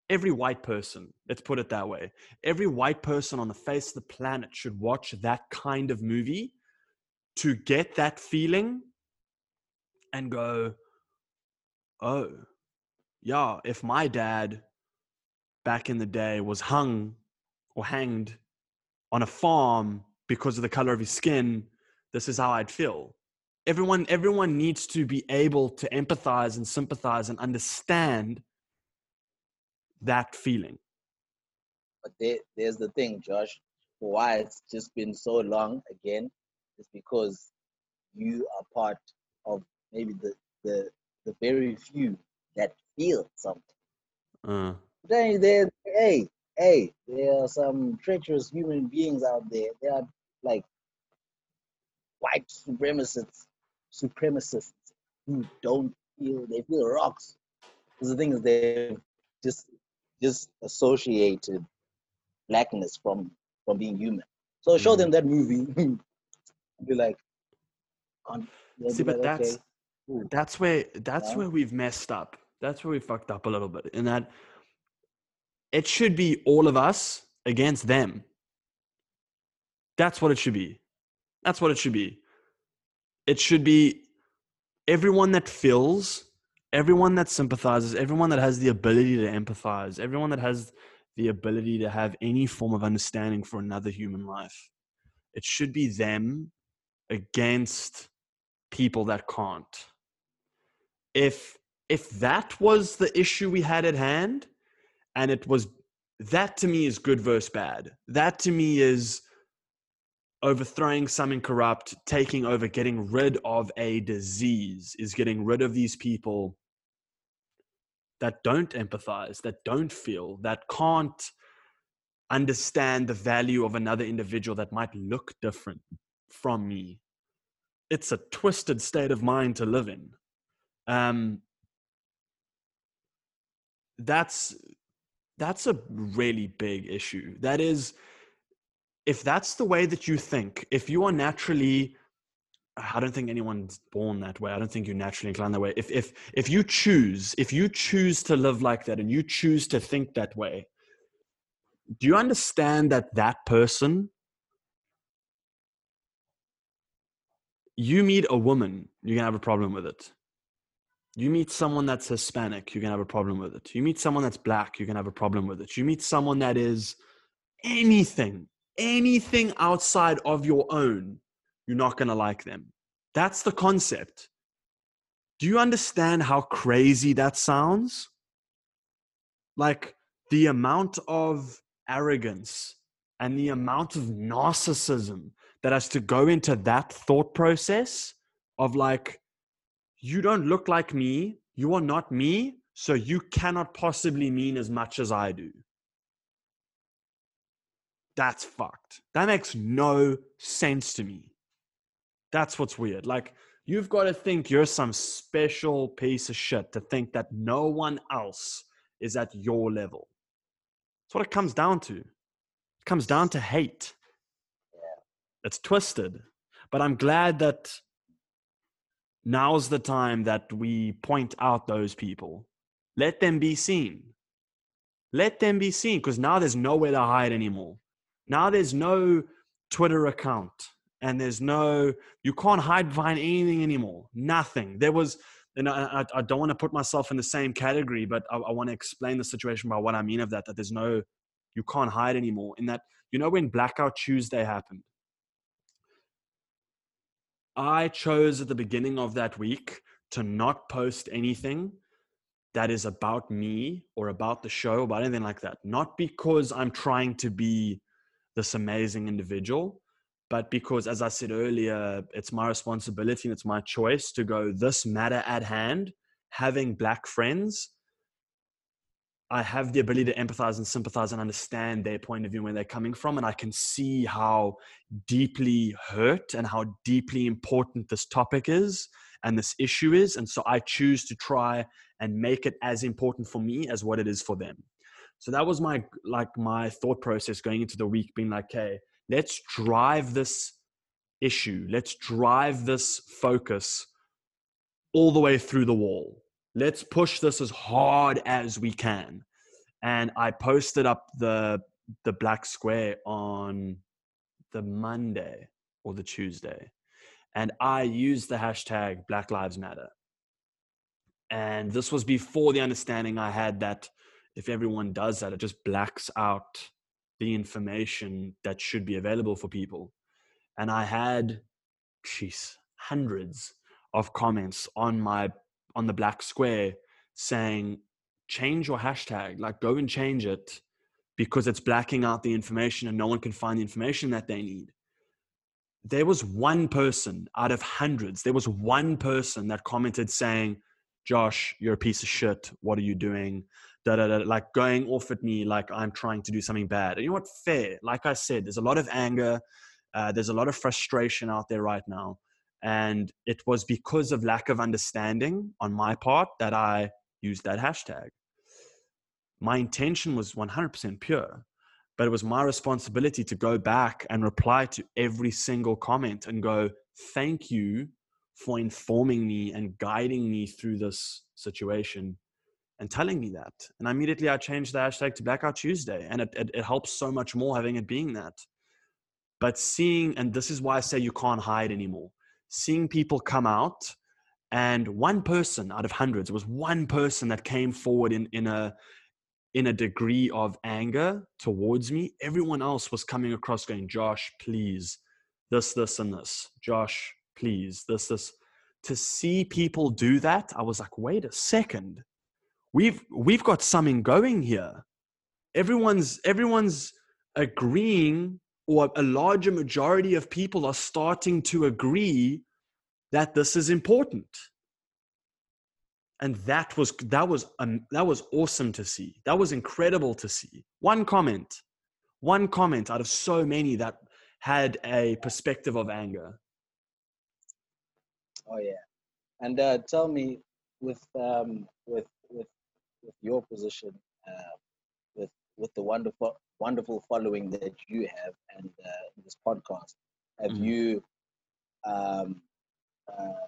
every white person let's put it that way. Every white person on the face of the planet should watch that kind of movie to get that feeling and go oh yeah if my dad back in the day was hung or hanged on a farm because of the color of his skin, this is how I'd feel. Everyone, everyone needs to be able to empathize and sympathize and understand that feeling. But there, there's the thing, Josh. Why it's just been so long again is because you are part of maybe the the, the very few that feel something. Uh, Then there, hey, hey, there are some treacherous human beings out there. They are like white supremacists, supremacists who don't feel they feel rocks. Because the thing is, they just just associated blackness from from being human. So show Mhm. them that movie, be like, See, but like, that's okay. That's where that's Yeah. where we've messed up. That's where we fucked up a little bit. In that it should be all of us against them. That's what it should be. That's what it should be. It should be everyone that feels, everyone that sympathizes, everyone that has the ability to empathize, everyone that has the ability to have any form of understanding for another human life. It should be them against people that can't. If if that was the issue we had at hand, and it was that to me is good versus bad. That to me is overthrowing something corrupt, taking over, getting rid of a disease, is getting rid of these people that don't empathize, that don't feel, that can't understand the value of another individual that might look different from me. It's a twisted state of mind to live in. Um, that's that's a really big issue. That is, if that's the way that you think, if you are naturally, I don't think anyone's born that way. I don't think you're naturally inclined that way. If if if you choose, if you choose to live like that and you choose to think that way, do you understand that that person? You meet a woman, you're gonna have a problem with it. You meet someone that's Hispanic, you're gonna have a problem with it. You meet someone that's black, you're gonna have a problem with it. You meet someone that is anything, anything outside of your own, you're not gonna like them. That's the concept. Do you understand how crazy that sounds? Like the amount of arrogance and the amount of narcissism that has to go into that thought process of like, you don't look like me, you are not me, so you cannot possibly mean as much as I do. That's fucked. That makes no sense to me. That's what's weird. Like, you've got to think you're some special piece of shit to think that no one else is at your level. That's what it comes down to. It comes down to hate. It's twisted. But I'm glad that now's the time that we point out those people. Let them be seen. Let them be seen because now there's nowhere to hide anymore. Now there's no Twitter account and there's no, you can't hide behind anything anymore. Nothing. There was, and I, I, don't want to put myself in the same category, but I, I want to explain the situation by what I mean of that, that there's no, you can't hide anymore. In that, you know, when Blackout Tuesday happened, I chose at the beginning of that week to not post anything that is about me or about the show, about anything like that. Not because I'm trying to be this amazing individual, but because, as I said earlier, it's my responsibility and it's my choice to go, this matter at hand, having black friends. I have the ability to empathize and sympathize and understand their point of view where they're coming from. And I can see how deeply hurt and how deeply important this topic is and this issue is. And so I choose to try and make it as important for me as what it is for them. So that was my like my thought process going into the week, being like, okay, let's drive this issue, let's drive this focus all the way through the wall. Let's push this as hard as we can. And I posted up the the black square on the Monday or the Tuesday. And I used the hashtag Black Lives Matter. And this was before the understanding I had that if everyone does that, it just blacks out the information that should be available for people. and I had, jeez, hundreds of comments on my on the black square saying, change your hashtag, like go and change it because it's blacking out the information and no one can find the information that they need. There was one person out of hundreds, there was one person that commented saying, Josh, you're a piece of shit. What are you doing? Da, da, da, like going off at me like I'm trying to do something bad. And you know what? Fair. Like I said, there's a lot of anger. Uh, there's a lot of frustration out there right now. And it was because of lack of understanding on my part that I used that hashtag. My intention was 100% pure but it was my responsibility to go back and reply to every single comment and go thank you for informing me and guiding me through this situation and telling me that. And immediately i changed the hashtag to blackout tuesday and it, it, it helps so much more having it being that. But seeing and this is why i say you can't hide anymore seeing people come out and one person out of hundreds it was one person that came forward in, in a in a degree of anger towards me. Everyone else was coming across going, Josh, please, this, this, and this. Josh, please, this, this. To see people do that, I was like, wait a second. We've we've got something going here. Everyone's everyone's agreeing, or a larger majority of people are starting to agree that this is important. And that was that was um, that was awesome to see. That was incredible to see. One comment one comment out of so many that had a perspective of anger. Oh yeah. And uh, tell me with um, with with with your position uh, with with the wonderful wonderful following that you have and uh, this podcast have mm-hmm. you um, uh,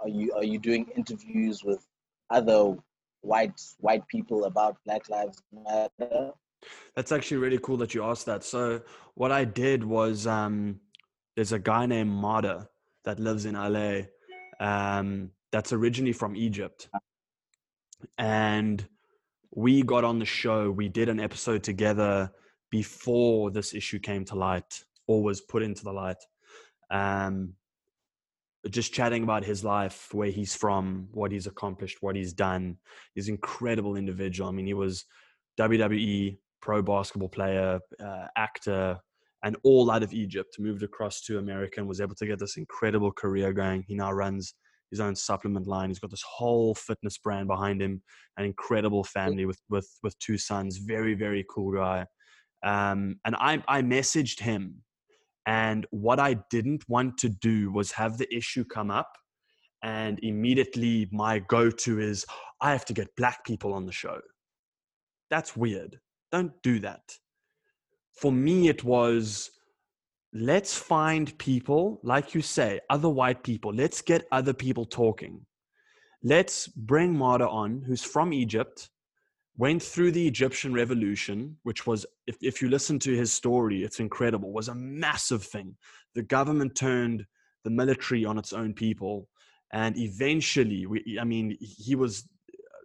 are you are you doing interviews with other white white people about Black Lives Matter? That's actually really cool that you asked that. So what I did was um, there's a guy named Mada that lives in LA um, that's originally from Egypt. And we got on the show, we did an episode together before this issue came to light or was put into the light. Um, just chatting about his life, where he's from, what he's accomplished, what he's done. He's an incredible individual. I mean, he was WWE pro basketball player, uh, actor, and all out of Egypt. Moved across to America and was able to get this incredible career going. He now runs his own supplement line. He's got this whole fitness brand behind him. An incredible family with with with two sons. Very very cool guy. Um, and I I messaged him and what I didn't want to do was have the issue come up and immediately my go to is, I have to get black people on the show. That's weird. Don't do that. For me, it was, let's find people, like you say, other white people. Let's get other people talking. Let's bring Mada on, who's from Egypt, went through the Egyptian revolution, which was, if, if you listen to his story, it's incredible, was a massive thing. The government turned the military on its own people. And eventually, we, I mean, he was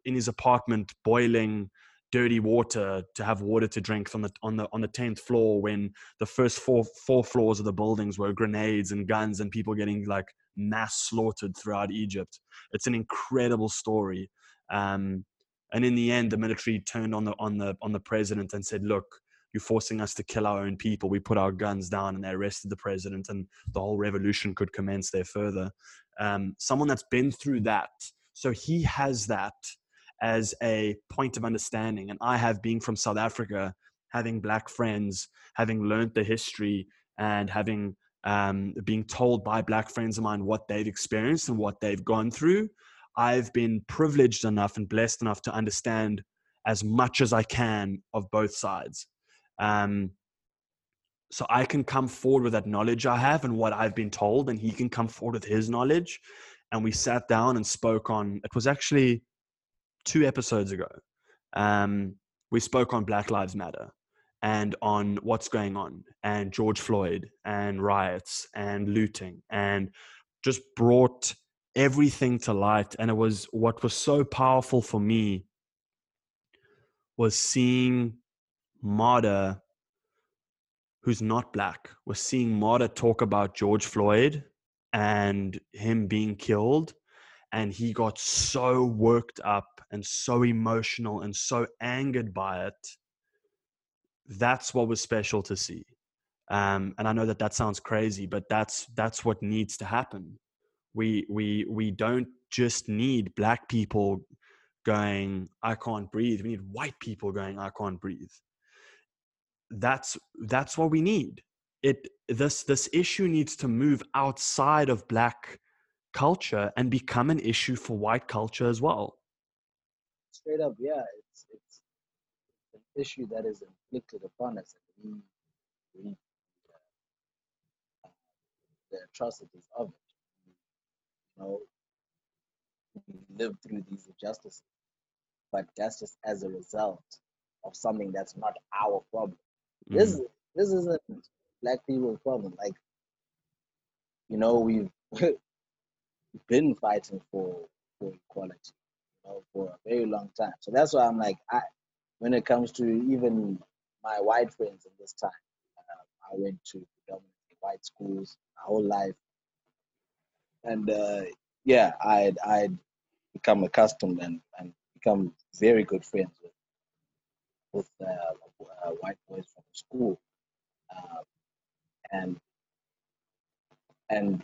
in his apartment boiling dirty water to have water to drink on the on the on the tenth floor when the first four four floors of the buildings were grenades and guns and people getting like mass slaughtered throughout Egypt. It's an incredible story. Um, and in the end, the military turned on the on the on the president and said, "Look, you're forcing us to kill our own people. We put our guns down, and they arrested the president, and the whole revolution could commence there further." Um, someone that's been through that, so he has that as a point of understanding. And I have, being from South Africa, having black friends, having learned the history, and having um, being told by black friends of mine what they've experienced and what they've gone through I've been privileged enough and blessed enough to understand as much as I can of both sides. Um, so I can come forward with that knowledge I have and what I've been told, and he can come forward with his knowledge. And we sat down and spoke on. It was actually two episodes ago. Um, we spoke on Black Lives Matter and on what's going on, and George Floyd, and riots, and looting, and just brought everything to light. And it was what was so powerful for me was seeing Mada, who's not black was seeing Mada talk about George Floyd and him being killed. And he got so worked up and so emotional and so angered by it. That's what was special to see. Um, and I know that that sounds crazy, but that's that's what needs to happen. We we we don't just need black people going, I can't breathe. We need white people going, I can't breathe. That's that's what we need. It this this issue needs to move outside of black culture and become an issue for white culture as well. Straight up, yeah, it's it's an issue that is inflicted upon us, and we, we uh, the atrocities of it. You know, we live through these injustices but that's just as a result of something that's not our problem. Mm. This this isn't black people's problem. Like, you know, we've been fighting for for equality, know, for a very long time. So that's why I'm like, I when it comes to even my white friends in this time, uh, I went to predominantly white schools my whole life, and uh, yeah, I'd I'd become accustomed and and become very good friends with with uh, uh, white boys from school, uh, and and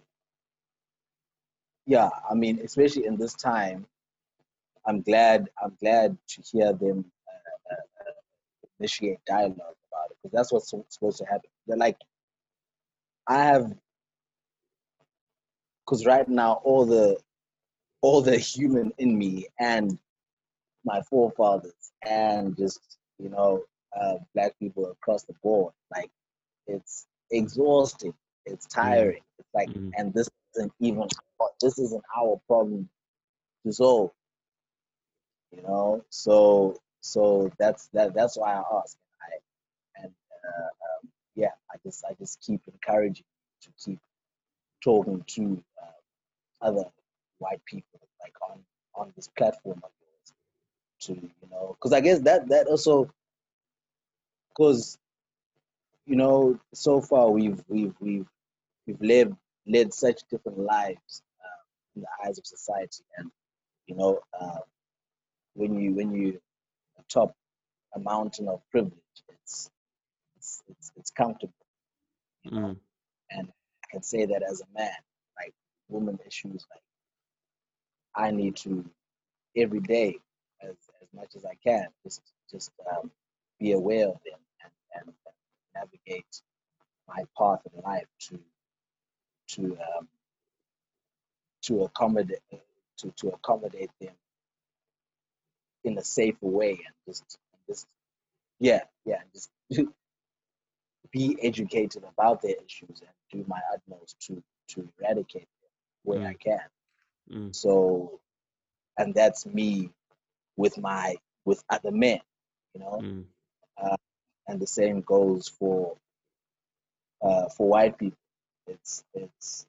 yeah, I mean, especially in this time, I'm glad I'm glad to hear them uh, uh, initiate dialogue about it because that's what's supposed to happen. They're like, I have, because right now all the all the human in me and my forefathers and just you know uh, black people across the board. Like it's exhausting, it's mm-hmm. tiring. It's like, mm-hmm. and this isn't even this isn't our problem to solve. You know, so so that's that that's why I ask. I and uh, um, yeah, I just I just keep encouraging to keep talking to uh, other white people like on on this platform of yours to you know because i guess that that also because you know so far we've we've we've we've lived led such different lives uh, in the eyes of society and you know uh, when you when you top a mountain of privilege it's it's it's, it's comfortable you know? mm. and i can say that as a man like woman issues like i need to every day as as much as I can. Just just um, be aware of them and, and, and, navigate my path in life to to um, to accommodate to, to accommodate them in a safe way and just just yeah yeah just be educated about their issues and do my utmost to to eradicate them where mm. I can. Mm. So, and that's me with my with other men, you know. Mm. Uh, and the same goes for uh, for white people. It's it's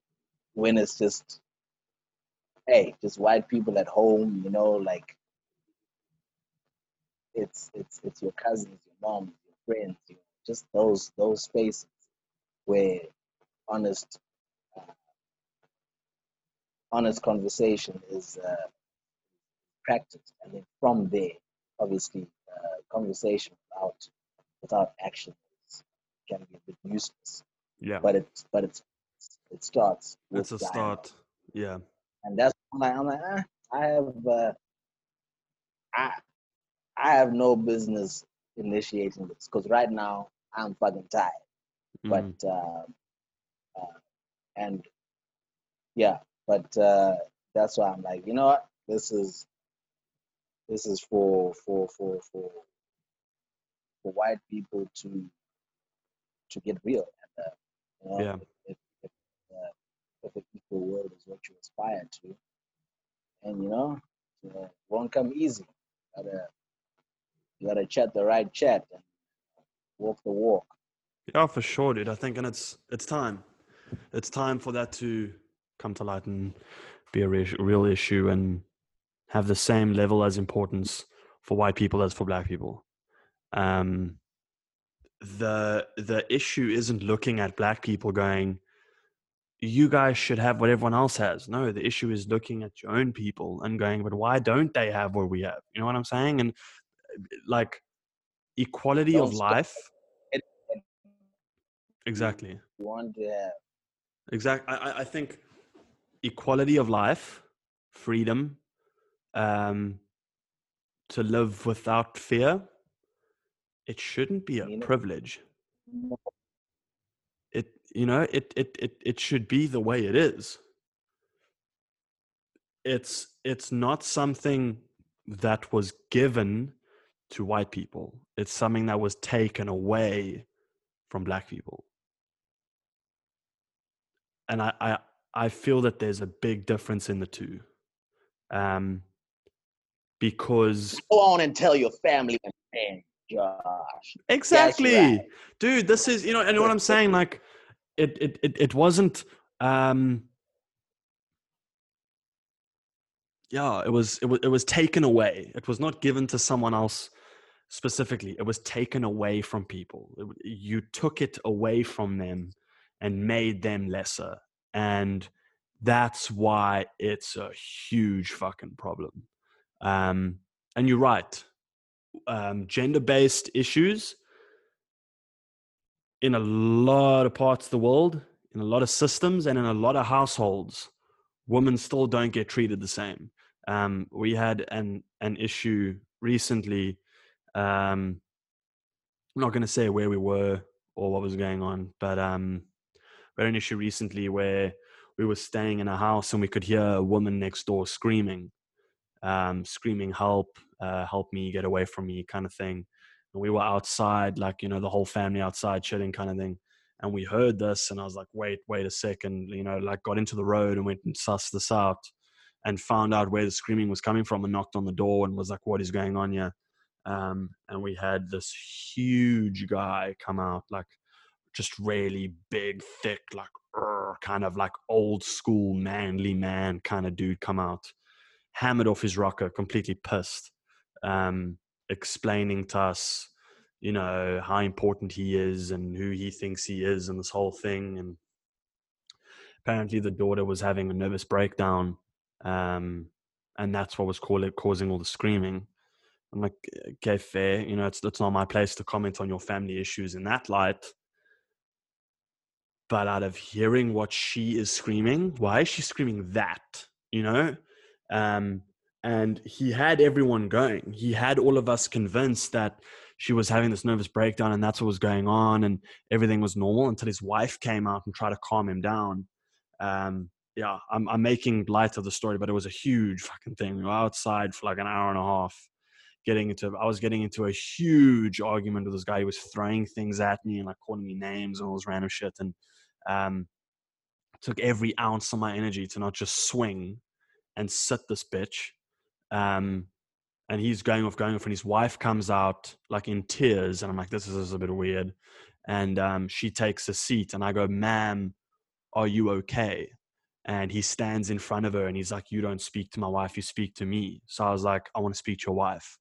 when it's just hey, just white people at home, you know, like it's it's it's your cousins, your moms, your friends, you know, just those those spaces where honest uh, honest conversation is uh, practiced, and then from there, obviously, uh, conversation without without action can be a bit useless. Yeah. But it's but it's it starts. It's a dialogue. start. Yeah. And that's I'm like I'm like ah, I have uh, I I have no business initiating this because right now I'm fucking tired. Mm. But uh, uh, and yeah, but uh, that's why I'm like, you know what? This is this is for for for for for white people to to get real. And, uh, you know, yeah. If, if, uh, if an equal world is what you aspire to, and you know, it won't come easy. You gotta you gotta chat the right chat and walk the walk. Yeah, for sure, dude. I think, and it's it's time. It's time for that to come to light and be a real, real issue and have the same level as importance for white people as for black people. Um, the the issue isn't looking at black people going you guys should have what everyone else has no the issue is looking at your own people and going but why don't they have what we have you know what i'm saying and like equality Don't of life exactly. want to have. Exactly I, I- I think equality of life freedom um to live without fear it shouldn't be a You know- privilege. It you know it it it it should be the way it is. It's it's not something that was given to white people. It's something that was taken away from black people. And i i i feel that there's a big difference in the two um because go on and tell your family and friends, Josh. exactly! right. dude this is you know and what i'm saying? Like it it it, it wasn't um yeah it was it was it was taken away. It was not given to someone else specifically it was taken away from people. You took it away from them and made them lesser and that's why it's a huge fucking problem. Um and you're right. Um gender-based issues in a lot of parts of the world in a lot of systems and in a lot of households women still don't get treated the same. Um, we had an an issue recently um, i'm not going to say where we were or what was going on but um, we had an issue recently where we were staying in a house and we could hear a woman next door screaming um, screaming help uh, help me get away from me kind of thing. And we were outside like you know the whole family outside chilling kind of thing. And we heard this and i was like wait wait a second you know like got into the road and went and sussed this out and found out where the screaming was coming from and knocked on the door and was like what is going on here um, and we had this huge guy come out like just really big thick like kind of like old school manly man kind of dude come out hammered off his rocker completely pissed um, explaining to us, you know, how important he is and who he thinks he is and this whole thing. And apparently the daughter was having a nervous breakdown. Um, and that's what was call causing all the screaming. I'm like, okay, fair. You know, it's, it's not my place to comment on your family issues in that light. But out of hearing what she is screaming, why is she screaming that? You know? Um, and he had everyone going. He had all of us convinced that she was having this nervous breakdown and that's what was going on and everything was normal until his wife came out and tried to calm him down. Um, yeah, I'm, I'm making light of the story, but it was a huge fucking thing. We were outside for like an hour and a half getting into, I was getting into a huge argument with this guy. He was throwing things at me and like calling me names and all this random shit. And, um, took every ounce of my energy to not just swing and sit this bitch um, and he's going off, going off, and his wife comes out like in tears, and I'm like, this is, this is a bit weird. And um, she takes a seat, and I go, "Ma'am, are you okay?" And he stands in front of her, and he's like, "You don't speak to my wife, you speak to me." So I was like, "I want to speak to your wife.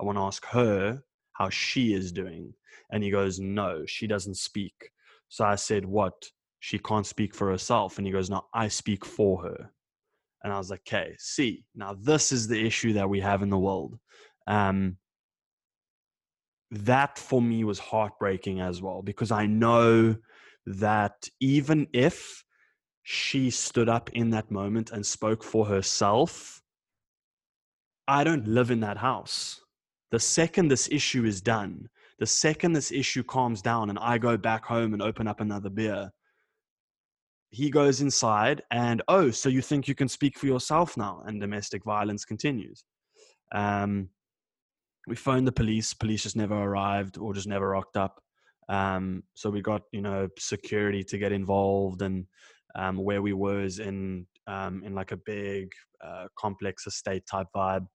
I want to ask her how she is doing." And he goes, "No, she doesn't speak." So I said, "What? She can't speak for herself?" And he goes, "No, I speak for her." And I was like, okay, see, now this is the issue that we have in the world. Um, that for me was heartbreaking as well, because I know that even if she stood up in that moment and spoke for herself, I don't live in that house. The second this issue is done, the second this issue calms down and I go back home and open up another beer, he goes inside and oh so you think you can speak for yourself now? And domestic violence continues. Um, we phoned the police police just never arrived or just never rocked up. Um, so we got you know security to get involved and um, where we were is in um, in like a big uh, complex estate type vibe.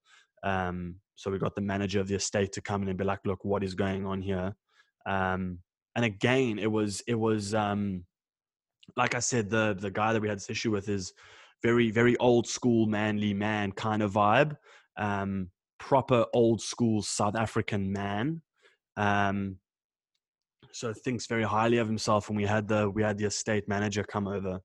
Um, so we got the manager of the estate to come in and be like look what is going on here um, and again it was it was um, like I said, the the guy that we had this issue with is very very old school manly man kind of vibe, um, proper old school South African man. Um, so thinks very highly of himself. And we had the we had the estate manager come over,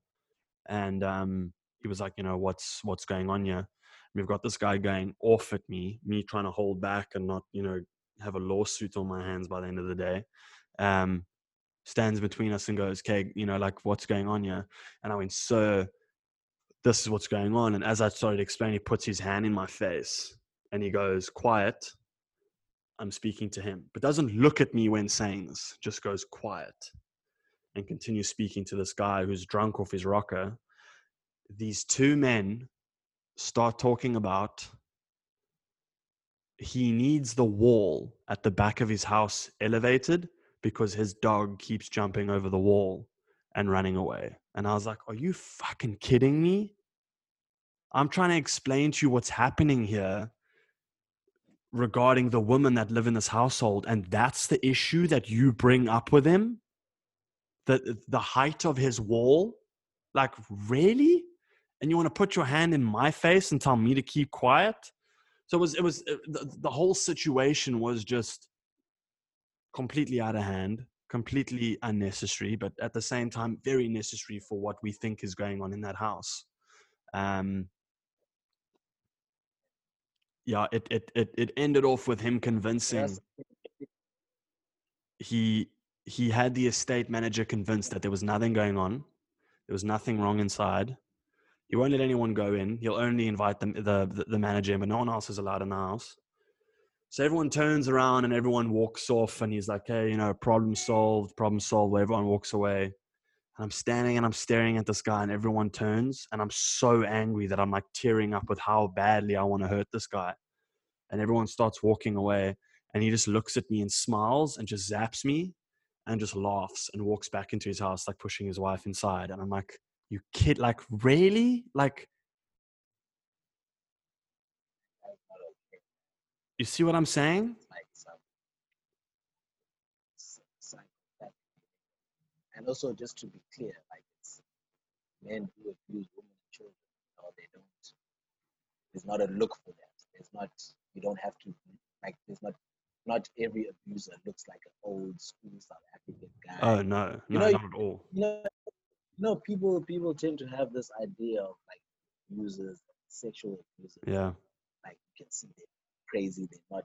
and um, he was like, you know, what's what's going on here? We've got this guy going off at me, me trying to hold back and not, you know, have a lawsuit on my hands by the end of the day. Um, stands between us and goes, okay, you know, like what's going on here? And I went, sir, this is what's going on. And as I started explaining, he puts his hand in my face and he goes, quiet. I'm speaking to him, but doesn't look at me when saying this, just goes quiet and continues speaking to this guy who's drunk off his rocker. These two men start talking about he needs the wall at the back of his house elevated because his dog keeps jumping over the wall and running away. And I was like, Are you fucking kidding me? I'm trying to explain to you what's happening here regarding the women that live in this household. And that's the issue that you bring up with him? The, the height of his wall? Like, really? And you want to put your hand in my face and tell me to keep quiet? So it was, it was, uh, the, the whole situation was just completely out of hand, completely unnecessary, but at the same time, very necessary for what we think is going on in that house. Um, yeah, it, it, it, it ended off with him convincing Yes. he he had the estate manager convinced that there was nothing going on, there was nothing wrong inside. He won't let anyone go in. You'll only invite the the, the, manager, but no one else is allowed in the house. So everyone turns around and everyone walks off, and he's like, "Hey, you know, problem solved, problem solved." Everyone walks away, and I'm standing and I'm staring at this guy, and everyone turns, and I'm so angry that I'm like tearing up with how badly I want to hurt this guy. And everyone starts walking away, and he just looks at me and smiles and just zaps me, and just laughs and walks back into his house, like pushing his wife inside. And I'm like, "You kid, like really, like." You see what I'm saying? like some s- psychopathic behavior. And also, just to be clear, like it's men who abuse women and children. No, they don't. There's not a look for that. There's not. You don't have to like. There's not. Not every abuser looks like an old school South African oh, guy. Oh no, You know, not at all. you know, know, people people tend to have this idea of like users sexual abusers. Yeah, like you can see they're crazy, they're not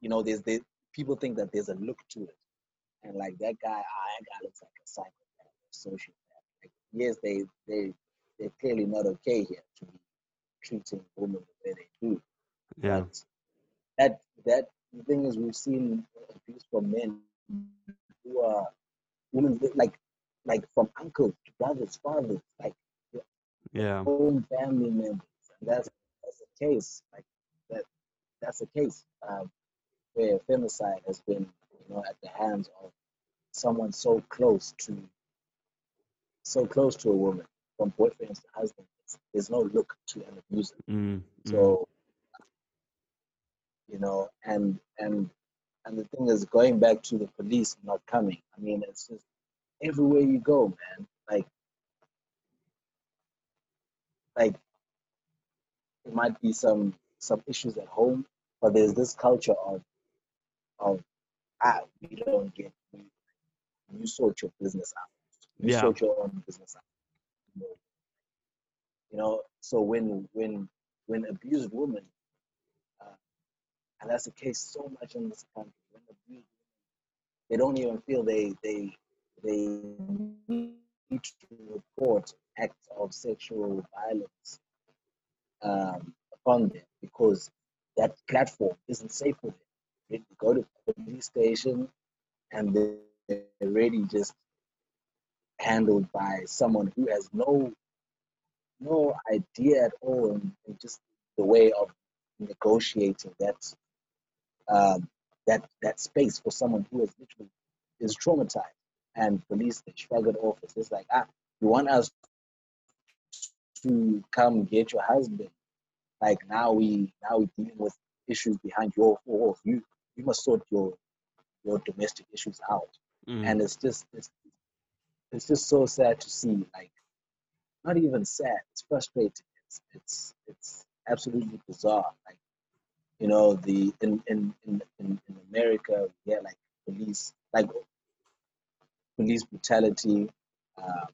you know, there's they people think that there's a look to it. And like that guy, ah, that guy looks like a psychopath, a sociopath. Like yes, they they they're clearly not okay here to be treating women the way they do. yeah, But that that the thing is we've seen abuse from men who are women like like from uncles, brothers, fathers, like yeah, own family members, and that's that's the case. Like that, that's the case um, where femicide has been, you know, at the hands of someone so close to, so close to a woman, from boyfriends to husbands. There's no look to an abuser. mm, mm, So, you know, and and and the thing is, going back to the police not coming. I mean, it's just everywhere you go, man. Like, like it might be some some issues at home, but there's this culture of of ah, we don't get you, you sort your business out. You Yeah. sort your own business out. You know, you know, so when when when abused women, uh, and that's the case so much in this country, when abused women, they don't even feel they they they need to report acts of sexual violence um, upon them because that platform isn't safe for them. They go to police station and they're already just handled by someone who has no no idea at all and, and just the way of negotiating that um, that that space for someone who is literally is traumatized and police they shrug it off it's like ah you want us to come get your husband. Like now we now we're dealing with issues behind your walls you you must sort your your domestic issues out. Mm. and it's just it's, it's just so sad to see like not even sad it's frustrating. It's it's it's absolutely bizarre. Like you know the in in in, in, in america yeah like police like police brutality, uh,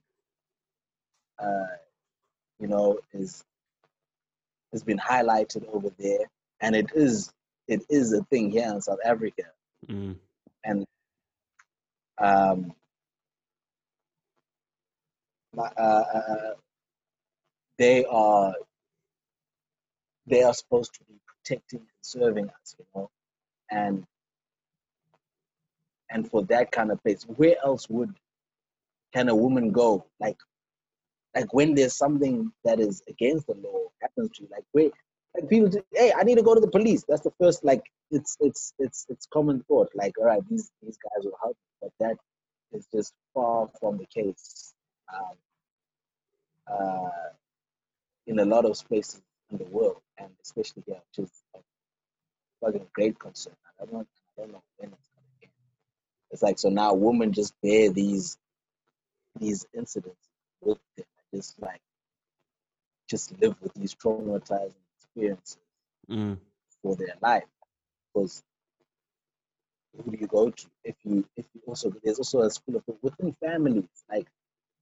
uh, you know, is has been highlighted over there, and it is it is a thing here in South Africa, Mm. and um, my- uh, uh, uh, they are they are supposed to be protecting and serving us, you know, and and for that kind of place, where else would can a woman go? Like, like when there's something that is against the law happens to you, like where like people, hey, I need to go to the police. That's the first like it's it's it's it's common thought. Like, all right, these these guys will help, but that is just far from the case. Um, uh, in a lot of spaces in the world, and especially here, which is a fucking great concern. I don't I don't know when it's. It's like so now women just bear these these incidents with them, just like just live with these traumatizing experiences Mm. for their life. Because who do you go to? If you if you also there's also a school of within families. Like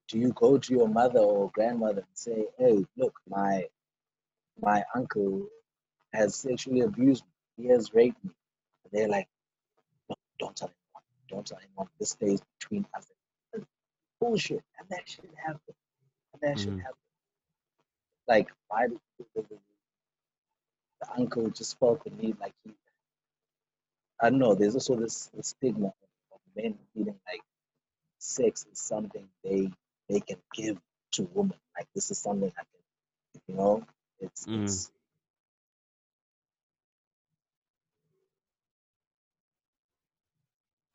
do you go to your mother or grandmother and say hey look my my uncle has sexually abused me. He has raped me. And they're like no, don't tell anyone don't tell anyone this stays between us That's bullshit and that should happen and that should Mhm. happen like why did the, the, the, the uncle just felt the me like he I don't know. There's also this, this stigma of, of men feeling like sex is something they they can give to women. Like this is something I can, you know. It's Mm. it's.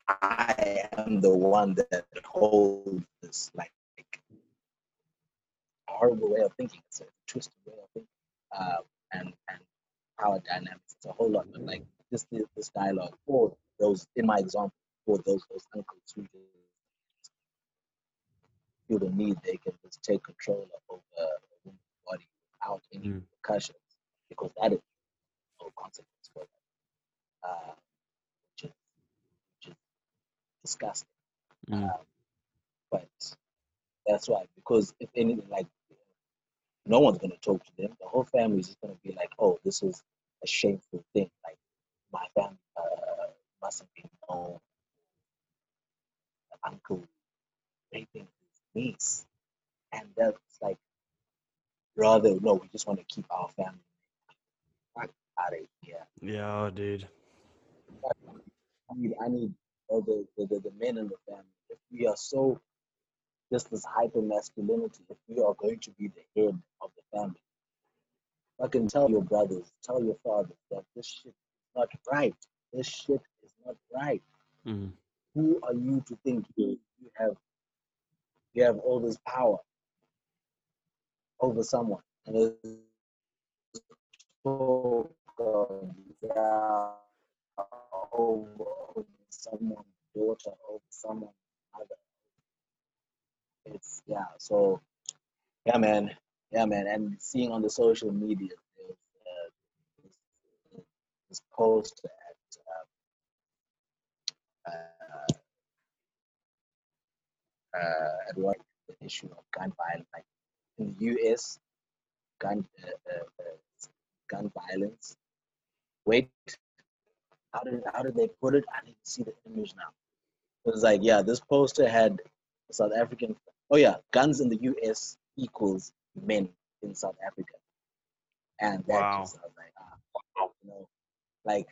I am the one that holds this like horrible way of thinking. It's a twisted way of thinking, uh, and and power dynamics. It's a whole lot, but like just this, this dialogue for those in my example for those those uncles who feel the need, they can just take control of over a woman's body without any Mm. repercussions, because that is no consequence for them, uh, which is which is disgusting. Mm. Um, but that's why, because if anything, like no one's gonna talk to them. The whole family is just gonna be like, "Oh, this was a shameful thing. Like my family uh, mustn't be known. The uncle raping his niece, and that's like rather no. We just want to keep our family out of here. Yeah, dude. I need, I need all the, the, the, the men in the family. If we are so just this hyper masculinity, if we are going to be the head of the family, I can tell your brothers, tell your fathers that this shit is not right. This shit is not right. Mm. Who are you to think you, you have you have all this power over someone? And it's talk of, over someone's daughter, over someone's mother. It's yeah. So yeah, man. Yeah, man. And seeing on the social media, there's, uh, this, this post at uh, uh, uh, at work, the issue of gun violence, like in the U.S., gun uh, uh, gun violence. Wait, how did how did they put it? I didn't see the image now. It was like, yeah, this poster had South African. Oh yeah, guns in the U.S. equals men in South Africa, and that Wow. just I was like, ah, you know, like,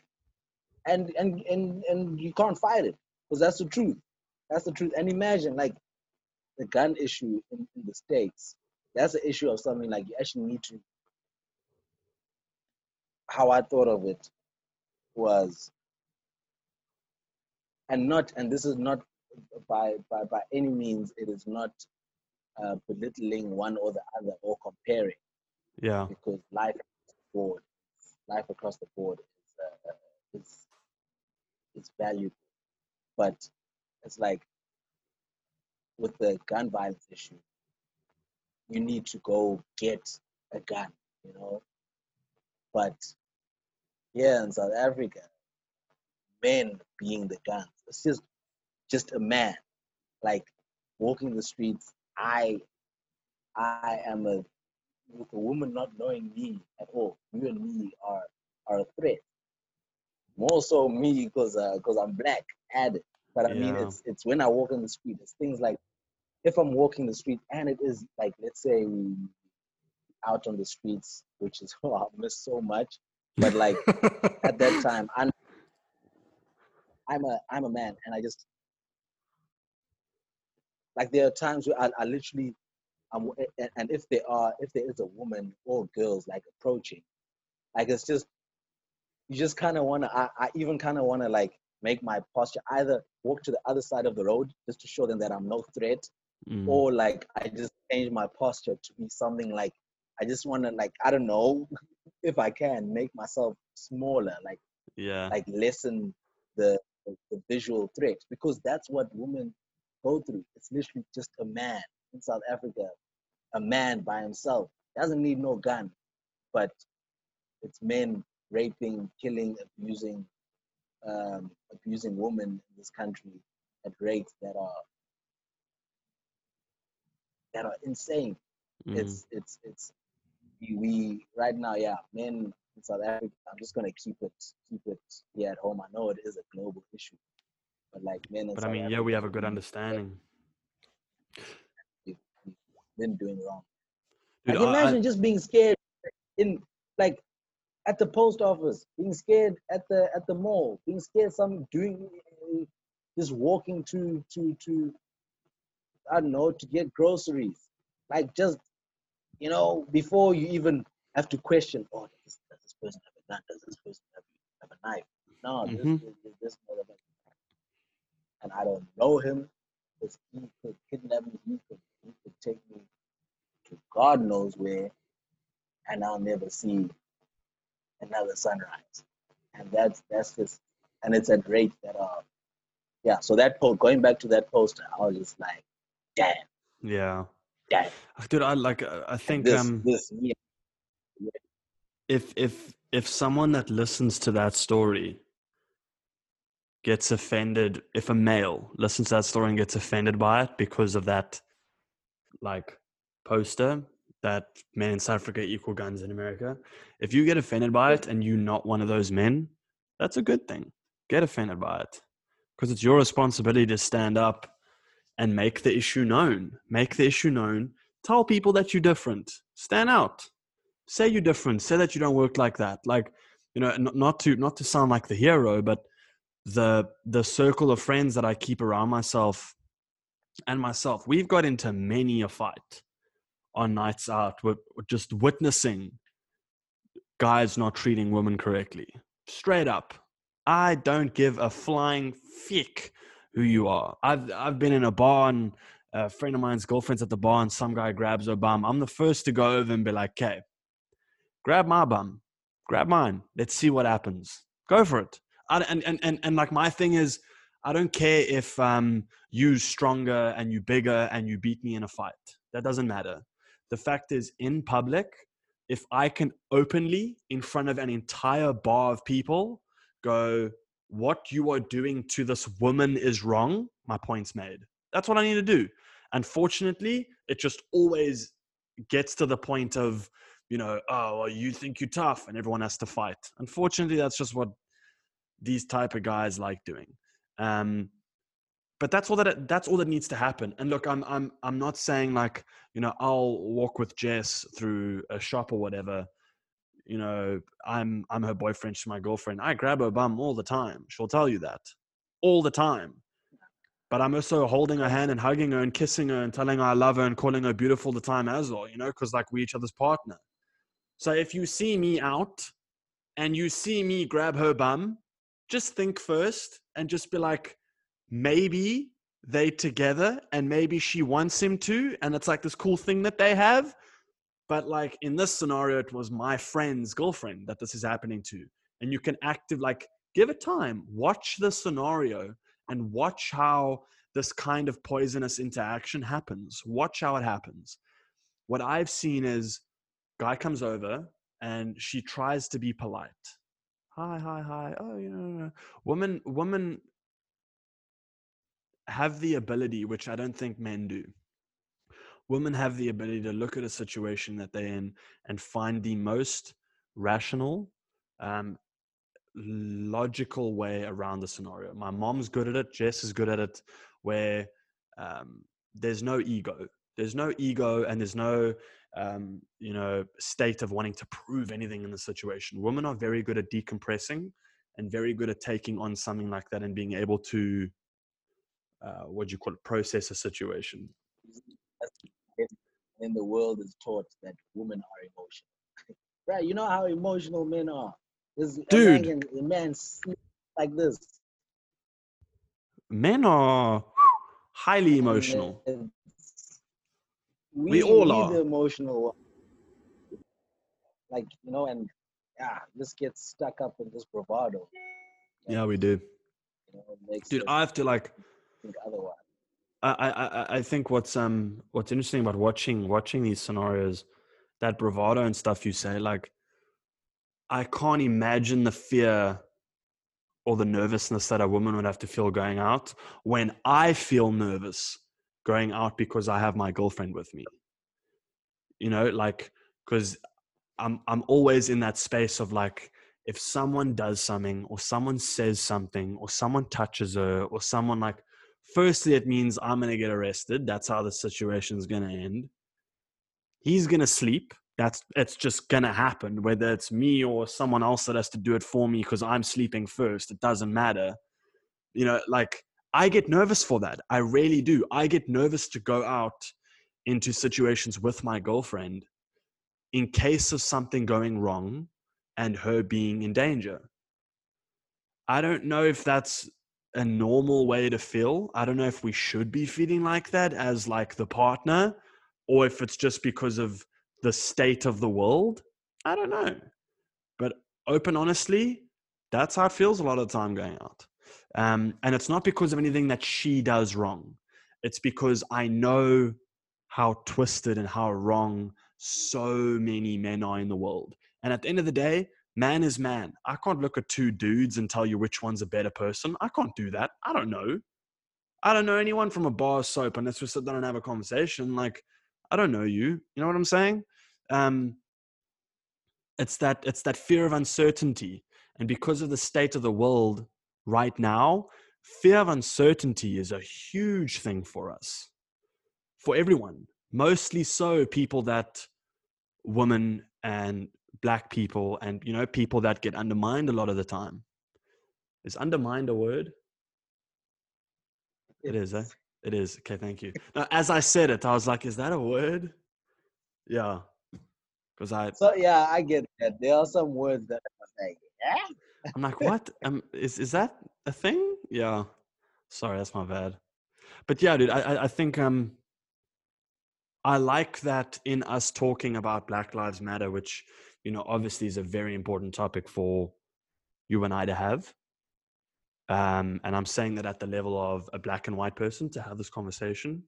and and and and you can't fight it because that's the truth. That's the truth. And imagine like the gun issue in, in the states. That's the issue of something like you actually need to. How I thought of it was, and not, and this is not by by by any means. It is not uh, belittling one or the other or comparing Yeah. because life across the board, life across the board is uh, is is valuable, but it's like with the gun violence issue, you need to go get a gun, you know. But here in South Africa, men being the guns, it's just just a man, like walking the streets. I I am a with a woman not knowing me at all. You and me are are a threat. More so me because because uh, I'm black added. But I yeah. mean, it's it's when I walk in the street. It's things like if I'm walking the street and it is like let's say we out on the streets, which is oh, I miss so much. But like at that time, I'm I'm a I'm a man, and I just like there are times where I, I literally I'm, and if there are if there is a woman or girls like approaching, like it's just you just kind of want to. I, I even kind of want to like make my posture either walk to the other side of the road just to show them that I'm no threat, mm. or like I just change my posture to be something like I just want to like I don't know if I can make myself smaller, like yeah, like lessen the, the, the visual threat because that's what women go through. It's literally just a man in South Africa, a man by himself doesn't need no gun, but it's men raping, killing, abusing, um, abusing women in this country at rates that are that are insane. Mm. It's it's it's we right now, yeah, men in South Africa. I'm just gonna keep it keep it here at home. I know it is a global issue, but like men. but South I mean, Africa, yeah, we have a good understanding. We've, been doing wrong. Dude, like, imagine I, just being scared in like at the post office, being scared at the at the mall, being scared some doing just walking to to to I don't know to get groceries. Like just you know, before you even have to question, oh, does, does this person have a gun? Does this person have, have a knife? No, mm-hmm. this, this, this motherfucker. And I don't know him because he could kidnap me. He could, he could take me to God knows where, and I'll never see another sunrise. And that's that's just, and it's a great that uh, yeah. So that post, going back to that poster, I was just like, damn. Yeah. Damn. Dude, I like. I think this, um, this, yeah. if if if someone that listens to that story gets offended, if a male listens to that story and gets offended by it because of that, like poster that men in South Africa equal guns in America, if you get offended by it and you're not one of those men, that's a good thing. Get offended by it because it's your responsibility to stand up and make the issue known. Make the issue known. Tell people that you're different. Stand out. Say you're different. Say that you don't work like that. Like, you know, not to not to sound like the hero, but the the circle of friends that I keep around myself and myself, we've got into many a fight on nights out. We're just witnessing guys not treating women correctly. Straight up. I don't give a flying fick who you are. I've I've been in a bar and a friend of mine's girlfriend's at the bar and some guy grabs her bum. I'm the first to go over and be like, "Okay, grab my bum, grab mine. Let's see what happens. Go for it." I, and and and and like my thing is, I don't care if um you stronger and you're bigger and you beat me in a fight. That doesn't matter. The fact is, in public, if I can openly in front of an entire bar of people go, what you are doing to this woman is wrong, my point's made. That's what I need to do. Unfortunately, it just always gets to the point of, you know, oh, well, you think you're tough and everyone has to fight. Unfortunately, that's just what these type of guys like doing. Um, but that's all that that's all that needs to happen. And look, I'm I'm I'm not saying like you know I'll walk with Jess through a shop or whatever you know, I'm I'm her boyfriend, she's my girlfriend. I grab her bum all the time. She'll tell you that. All the time. But I'm also holding her hand and hugging her and kissing her and telling her I love her and calling her beautiful the time as well, you know, because like we each other's partner. So if you see me out and you see me grab her bum, just think first and just be like, maybe they together and maybe she wants him to, and it's like this cool thing that they have but like in this scenario it was my friend's girlfriend that this is happening to and you can active like give it time watch the scenario and watch how this kind of poisonous interaction happens. Watch how it happens. What i've seen is guy comes over and she tries to be polite. Hi hi hi. Oh you know woman woman have the ability, which I don't think men do. Women have the ability to look at a situation that they're in and find the most rational, um, logical way around the scenario. My mom's good at it. Jess is good at it, where um, there's no ego. There's no ego, and there's no um, you know state of wanting to prove anything in the situation. Women are very good at decompressing and very good at taking on something like that and being able to uh, what do you call it process a situation in the world is taught that women are emotional. Right you know how emotional men are? This Dude. a man, a man like this. Men are highly emotional. it's- We all are. the emotional one. like you know and yeah just get stuck up in this bravado. Yeah we do. you know, dude us i have to like think otherwise I, I I- think what's um what's interesting about watching watching these scenarios, that bravado and stuff you say, like I can't imagine the fear or the nervousness that a woman would have to feel going out when I feel nervous going out because I have my girlfriend with me. You know, like because I'm I'm always in that space of like if someone does something or someone says something or someone touches her or someone like firstly it means i'm going to get arrested. That's how the situation's going to end. He's going to sleep. That's it's just going to happen. Whether it's me or someone else that has to do it for me because i'm sleeping first it doesn't matter. You know like i get nervous for that. I really do. I get nervous to go out into situations with my girlfriend in case of something going wrong and her being in danger. I don't know if that's a normal way to feel. I don't know if we should be feeling like that as like the partner or if it's just because of the state of the world. I don't know. But open honestly, that's how it feels a lot of the time going out. Um, and it's not because of anything that she does wrong. It's because I know how twisted and how wrong so many men are in the world. And at the end of the day, man is man. I can't look at two dudes and tell you which one's a better person. I can't do that. I don't know. I don't know anyone from a bar soap unless we sit down and have a conversation. Like, I don't know you. You know what I'm saying? Um, it's that it's that fear of uncertainty, and because of the state of the world right now, fear of uncertainty is a huge thing for us, for everyone. Mostly so, people that women and black people and you know people that get undermined a lot of the time. Is undermined a word? It is eh? it is. Okay thank you. Now, as i said it i was like is that a word? Yeah. Because i so yeah i get that. There are some words that i'm like yeah i'm like what? Um, is is that a thing? Yeah. Sorry that's my bad. But yeah dude i i, I think um i like that in us talking about black lives matter which you know obviously is a very important topic for you and i to have. Um, and i'm saying that at the level of a black and white person to have this conversation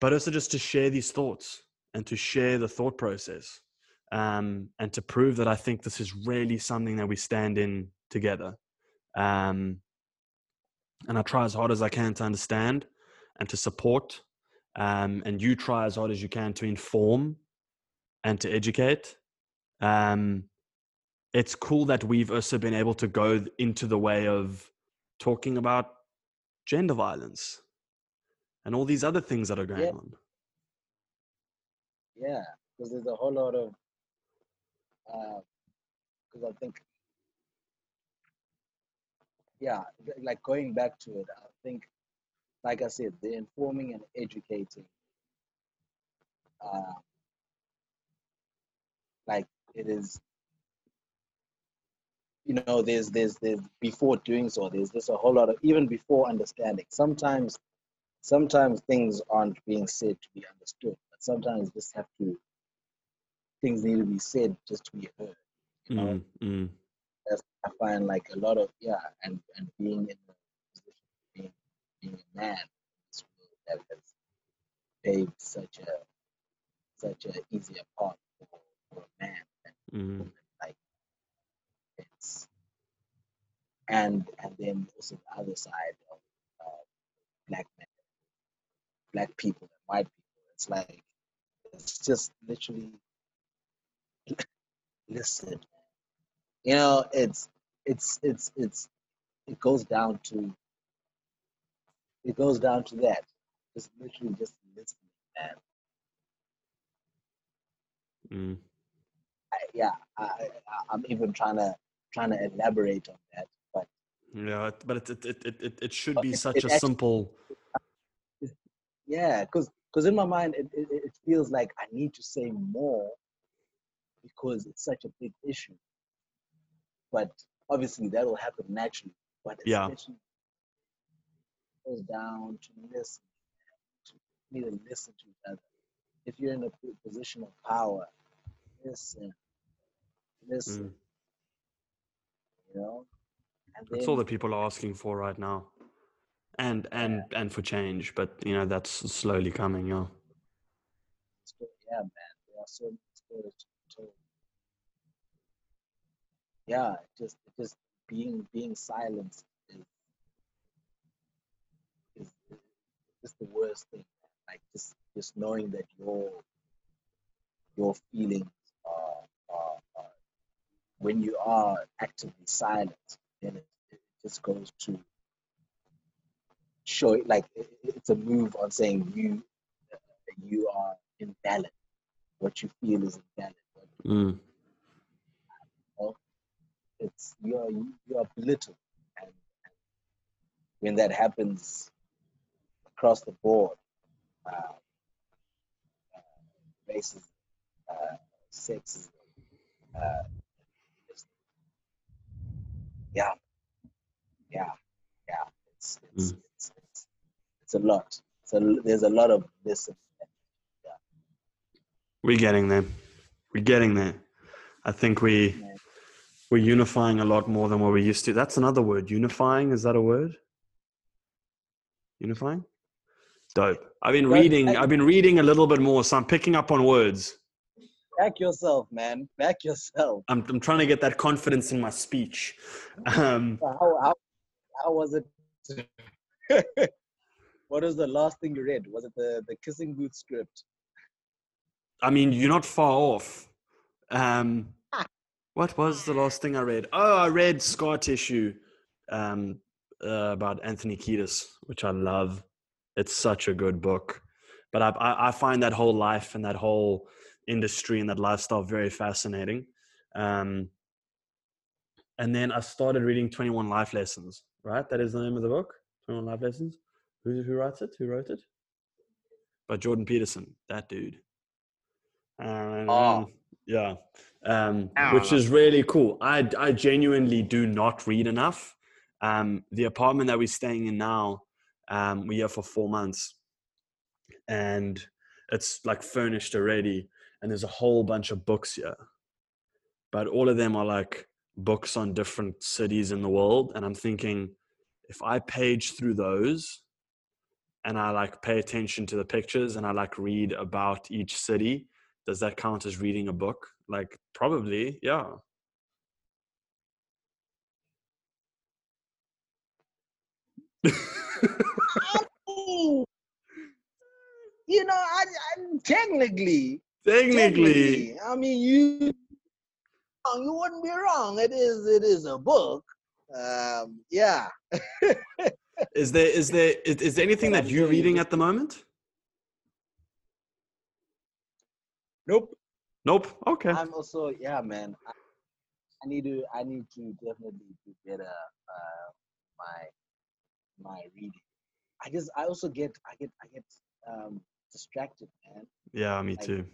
but also just to share these thoughts and to share the thought process um, and to prove that i think this is really something that we stand in together. Um, and i try as hard as i can to understand and to support um, and you try as hard as you can to inform and to educate um, it's cool that we've also been able to go into the way of talking about gender violence and all these other things that are going Yeah. on. yeah because there's a whole lot of because i think yeah like going back to it i think like i said the informing and educating uh, like it is you know there's there's there's before doing so there's just a whole lot of even before understanding. Sometimes sometimes things aren't being said to be understood but sometimes just have to things need to be said just to be heard you know? Mm, mm, that's i find like a lot of yeah and and being in the position of being being a man this world that has paved such a such an easier path for, for a man mm, women like it's and and then also the other side of uh, black men, black people, and white people. It's like it's just literally listen. You know, it's it's it's it's it goes down to it goes down to that. Just literally just listening and Mm. Yeah, I, I'm even trying to trying to elaborate on that, but Yeah, but it it it it, it, should be such it a actually- simple. yeah, because because in my mind it, it it feels like I need to say more because it's such a big issue. But obviously that will happen naturally. But Yeah. especially goes down to listen, to need to listen to each other. If you're in a position of power, listen, listen. Mm. You know, and That's then all that people are asking for right now, and and and for change. But you know that's slowly coming. Yeah. yeah, man, there are so many stories to be told. Yeah, just just being being silenced is is just the worst thing. Like just just knowing that your your feelings are, are when you are actively silent, then it, it just goes to show it like it, it's a move on saying you you are invalid. What you feel is invalid. Mm. it's you are you are belittled, and, and when that happens across the board, uh, uh, racism, uh, sexism, uh, yeah, yeah, yeah. It's it's, Mm. it's, it's it's a lot. So there's a lot of this. that. We're getting there. We're getting there. I think we Yeah. we're unifying a lot more than what we used to. That's another word. Unifying is that a word? Unifying. Dope. I've been reading. I've been reading a little bit more, so I'm picking up on words. Back yourself, man. Back yourself. I'm I'm trying to get that confidence in my speech. Um, How how, how was it? what was the last thing you read? Was it the the kissing booth script? I mean, you're not far off. Um, what was the last thing I read? Oh, I read Scar Tissue um, uh, about Anthony Kiedis, which I love. It's such a good book. But I, I, I find that whole life and that whole industry and that lifestyle very fascinating. Um, and then I started reading 21 Life Lessons, right? That is the name of the book, 21 Life Lessons. Who, who writes it? Who wrote it? By Jordan Peterson, that dude. Um, Oh. yeah, um, which is really cool. I I genuinely do not read enough. Um, the apartment that we're staying in now, um, we're here for four months, and it's like furnished already, and there's a whole bunch of books here, but all of them are like books on different cities in the world, and I'm thinking, if I page through those, and I like pay attention to the pictures, and I like read about each city does that count as reading a book? Like probably, yeah. You know, I, I technically, Technically, I mean, you you wouldn't be wrong. It is it is a book. Um, yeah. is there is there is, is there anything that you're reading at the moment? Nope. Nope. Okay. I'm also yeah, man. I, I need to I need to definitely do better uh, my my reading. I just I also get I get I get um, distracted, man. Yeah, me like- too.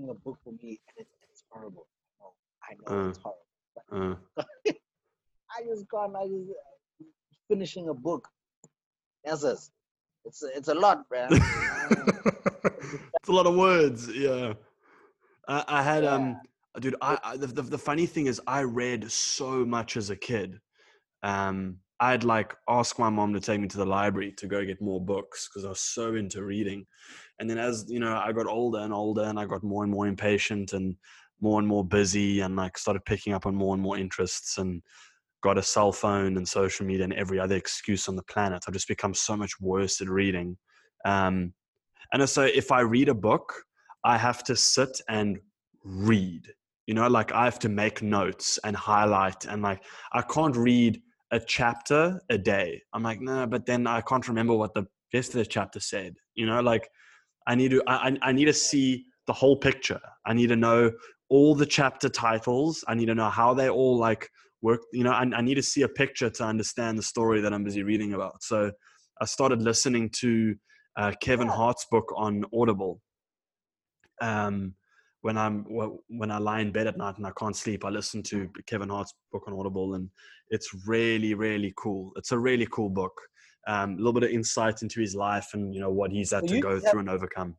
A book for me and it, it's horrible. I know, I know Uh. it's horrible. Uh, I just can't. I just finishing a book. Yes, it's a- it's a lot, man. it's a lot of words. Yeah. I, I had um, dude. I, I the, the the funny thing is, I read so much as a kid. Um, I'd like ask my mom to take me to the library to go get more books because I was so into reading. And then as you know, I got older and older, and I got more and more impatient and more and more busy, and like started picking up on more and more interests. And got a cell phone and social media and every other excuse on the planet. I've just become so much worse at reading. Um, and so if I read a book, I have to sit and read. You know, like I have to make notes and highlight, and like I can't read a chapter a day. I'm like, no, but then I can't remember what the the chapter said. You know, like I need to, I, I need to see the whole picture. I need to know all the chapter titles. I need to know how they all like work. You know, I, I need to see a picture to understand the story that I'm busy reading about. So I started listening to uh, Kevin Hart's book on Audible. Um, when I'm when I lie in bed at night and I can't sleep, I listen to Kevin Hart's book on Audible, and it's really really cool. It's a really cool book. Um, a little bit of insight into his life and you know what he's had so to go through and overcome.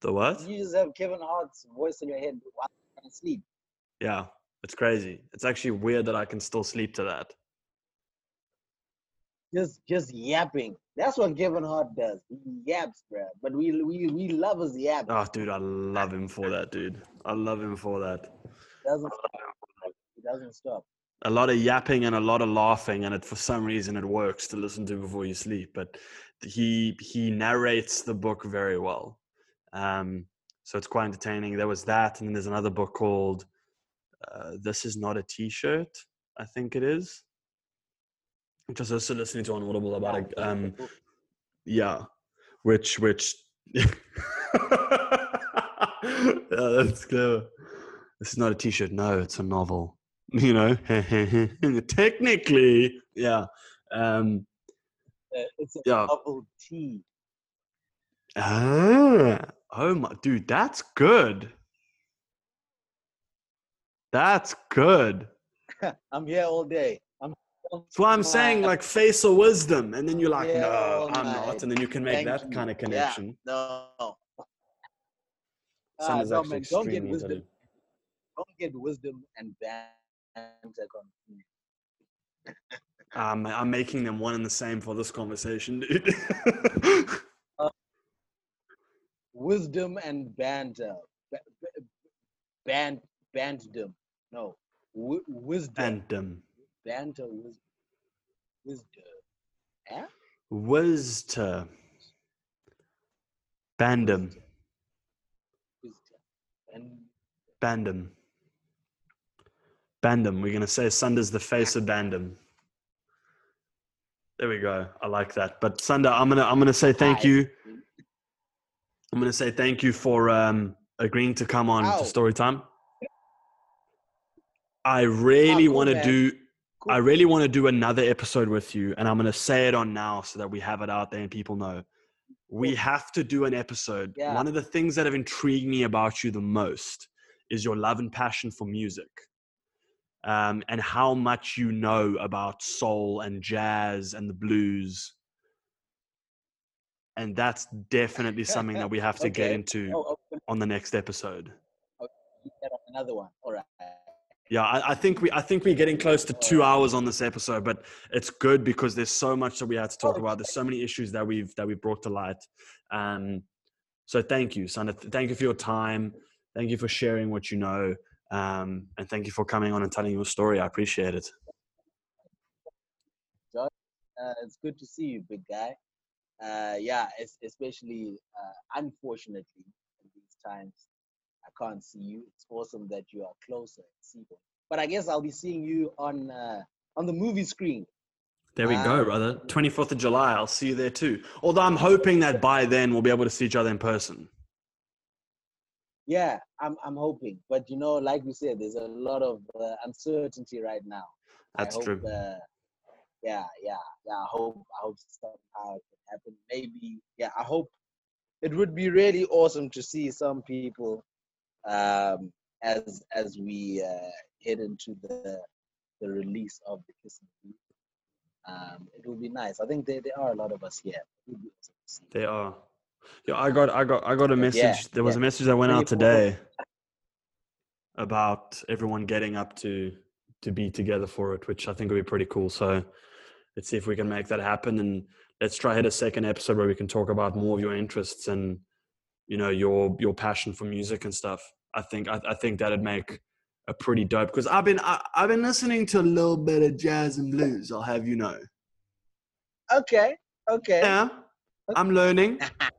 The what? You just have Kevin Hart's voice in your head while you sleep. Yeah, it's crazy. It's actually weird that I can still sleep to that just just yapping. That's what Kevin Hart does. He yaps, bro. But we we we love his yap. Oh, dude, I love him for that, dude. I love him for that. Doesn't stop. He doesn't stop. A lot of yapping and a lot of laughing, and it for some reason it works to listen to before you sleep. But he he narrates the book very well, um, so it's quite entertaining. There was that, and then there's another book called uh, "This Is Not a T-Shirt." I think it is just also listening to on Audible about it. Um, yeah, which which. yeah, that's clever. This is not a T-shirt. No, it's a novel. You know, technically, yeah. Um, it's a yeah. novel T. Ah, oh my, dude, that's good. That's good. I'm here all day. That's why I'm saying like face of wisdom, and then you're like, yeah, no, I'm not, and then you can make Thank that you. kind of connection. Yeah, no. Uh, no, man, don't get wisdom. Don't get wisdom and banter um, I'm making them one and the same for this conversation, dude. uh, wisdom and banter, b- b- band, banddom. No, w- wisdom. Bandom banter was wisdom. Eh? Wisdom. Bandom. Bandom. Bandom. We're going to say Sunder's the face of Bandom. There we go. I like that. But Sunder, I'm gonna I'm gonna say thank you. I'm gonna say thank you for um, agreeing to come on to story time. I really oh, want to do Cool. I really want to do another episode with you, and I'm going to say it on now so that we have it out there and people know. We have to do an episode. Yeah. One of the things that have intrigued me about you the most is your love and passion for music, um, and how much you know about soul and jazz and the blues. And that's definitely something that we have to okay. get into oh, okay. on the next episode. Another one. All right. Yeah, I, I, think we I think we're getting close to two hours on this episode, but it's good because there's so much that we had to talk about. There's so many issues that we've that we brought to light. Um, so thank you, Sana. Thank you for your time. Thank you for sharing what you know, um, and thank you for coming on and telling your story. I appreciate it. John, uh, it's good to see you, big guy. Uh, yeah, especially uh, unfortunately in these times I can't see you. It's awesome that you are closer and see them. But I guess I'll be seeing you on uh, on the movie screen. There we go, brother. 24th of July. I'll see you there too. Although I'm hoping that by then we'll be able to see each other in person. Yeah, I'm I'm hoping. But you know, like we said, there's a lot of uh, uncertainty right now. That's hope, true. Uh, yeah, yeah, yeah. I hope I hope somehow it can happen. Maybe, yeah. I hope it would be really awesome to see some people um, as as we uh, head into the the release of the Kiss and um, it would be nice. I think there, there are a lot of us here. They are. Yeah, I got I got I got a message. Yeah, there was yeah. a message that went out today about everyone getting up to to be together for it, which I think would be pretty cool. So let's see if we can make that happen and let's try hit a second episode where we can talk about more of your interests and you know your your passion for music and stuff. I think I, I think that'd make a pretty dope because I've been I, I've been listening to a little bit of jazz and blues. I'll have you know. Okay. Okay. Yeah, I'm learning.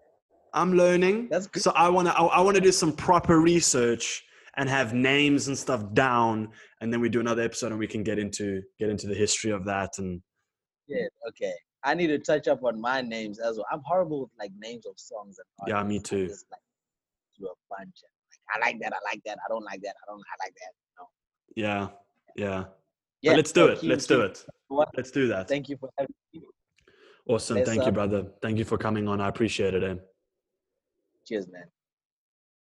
I'm learning. That's good. So I want to I, I want to do some proper research and have names and stuff down, and then we do another episode and we can get into get into the history of that and Yeah. Okay. I need to touch up on my names as well. I'm horrible with like names of songs and Yeah, me artists. I too. just like do a bunch and like I like that. I like that. I don't like that. I don't. I like that. No. yeah yeah. Yeah. but let's do it. keep- Let's do it. Let's do that. Thank you for having me. Awesome. Yes, Thank you, brother. Thank you for coming on. I appreciate it. Eh? Cheers, man.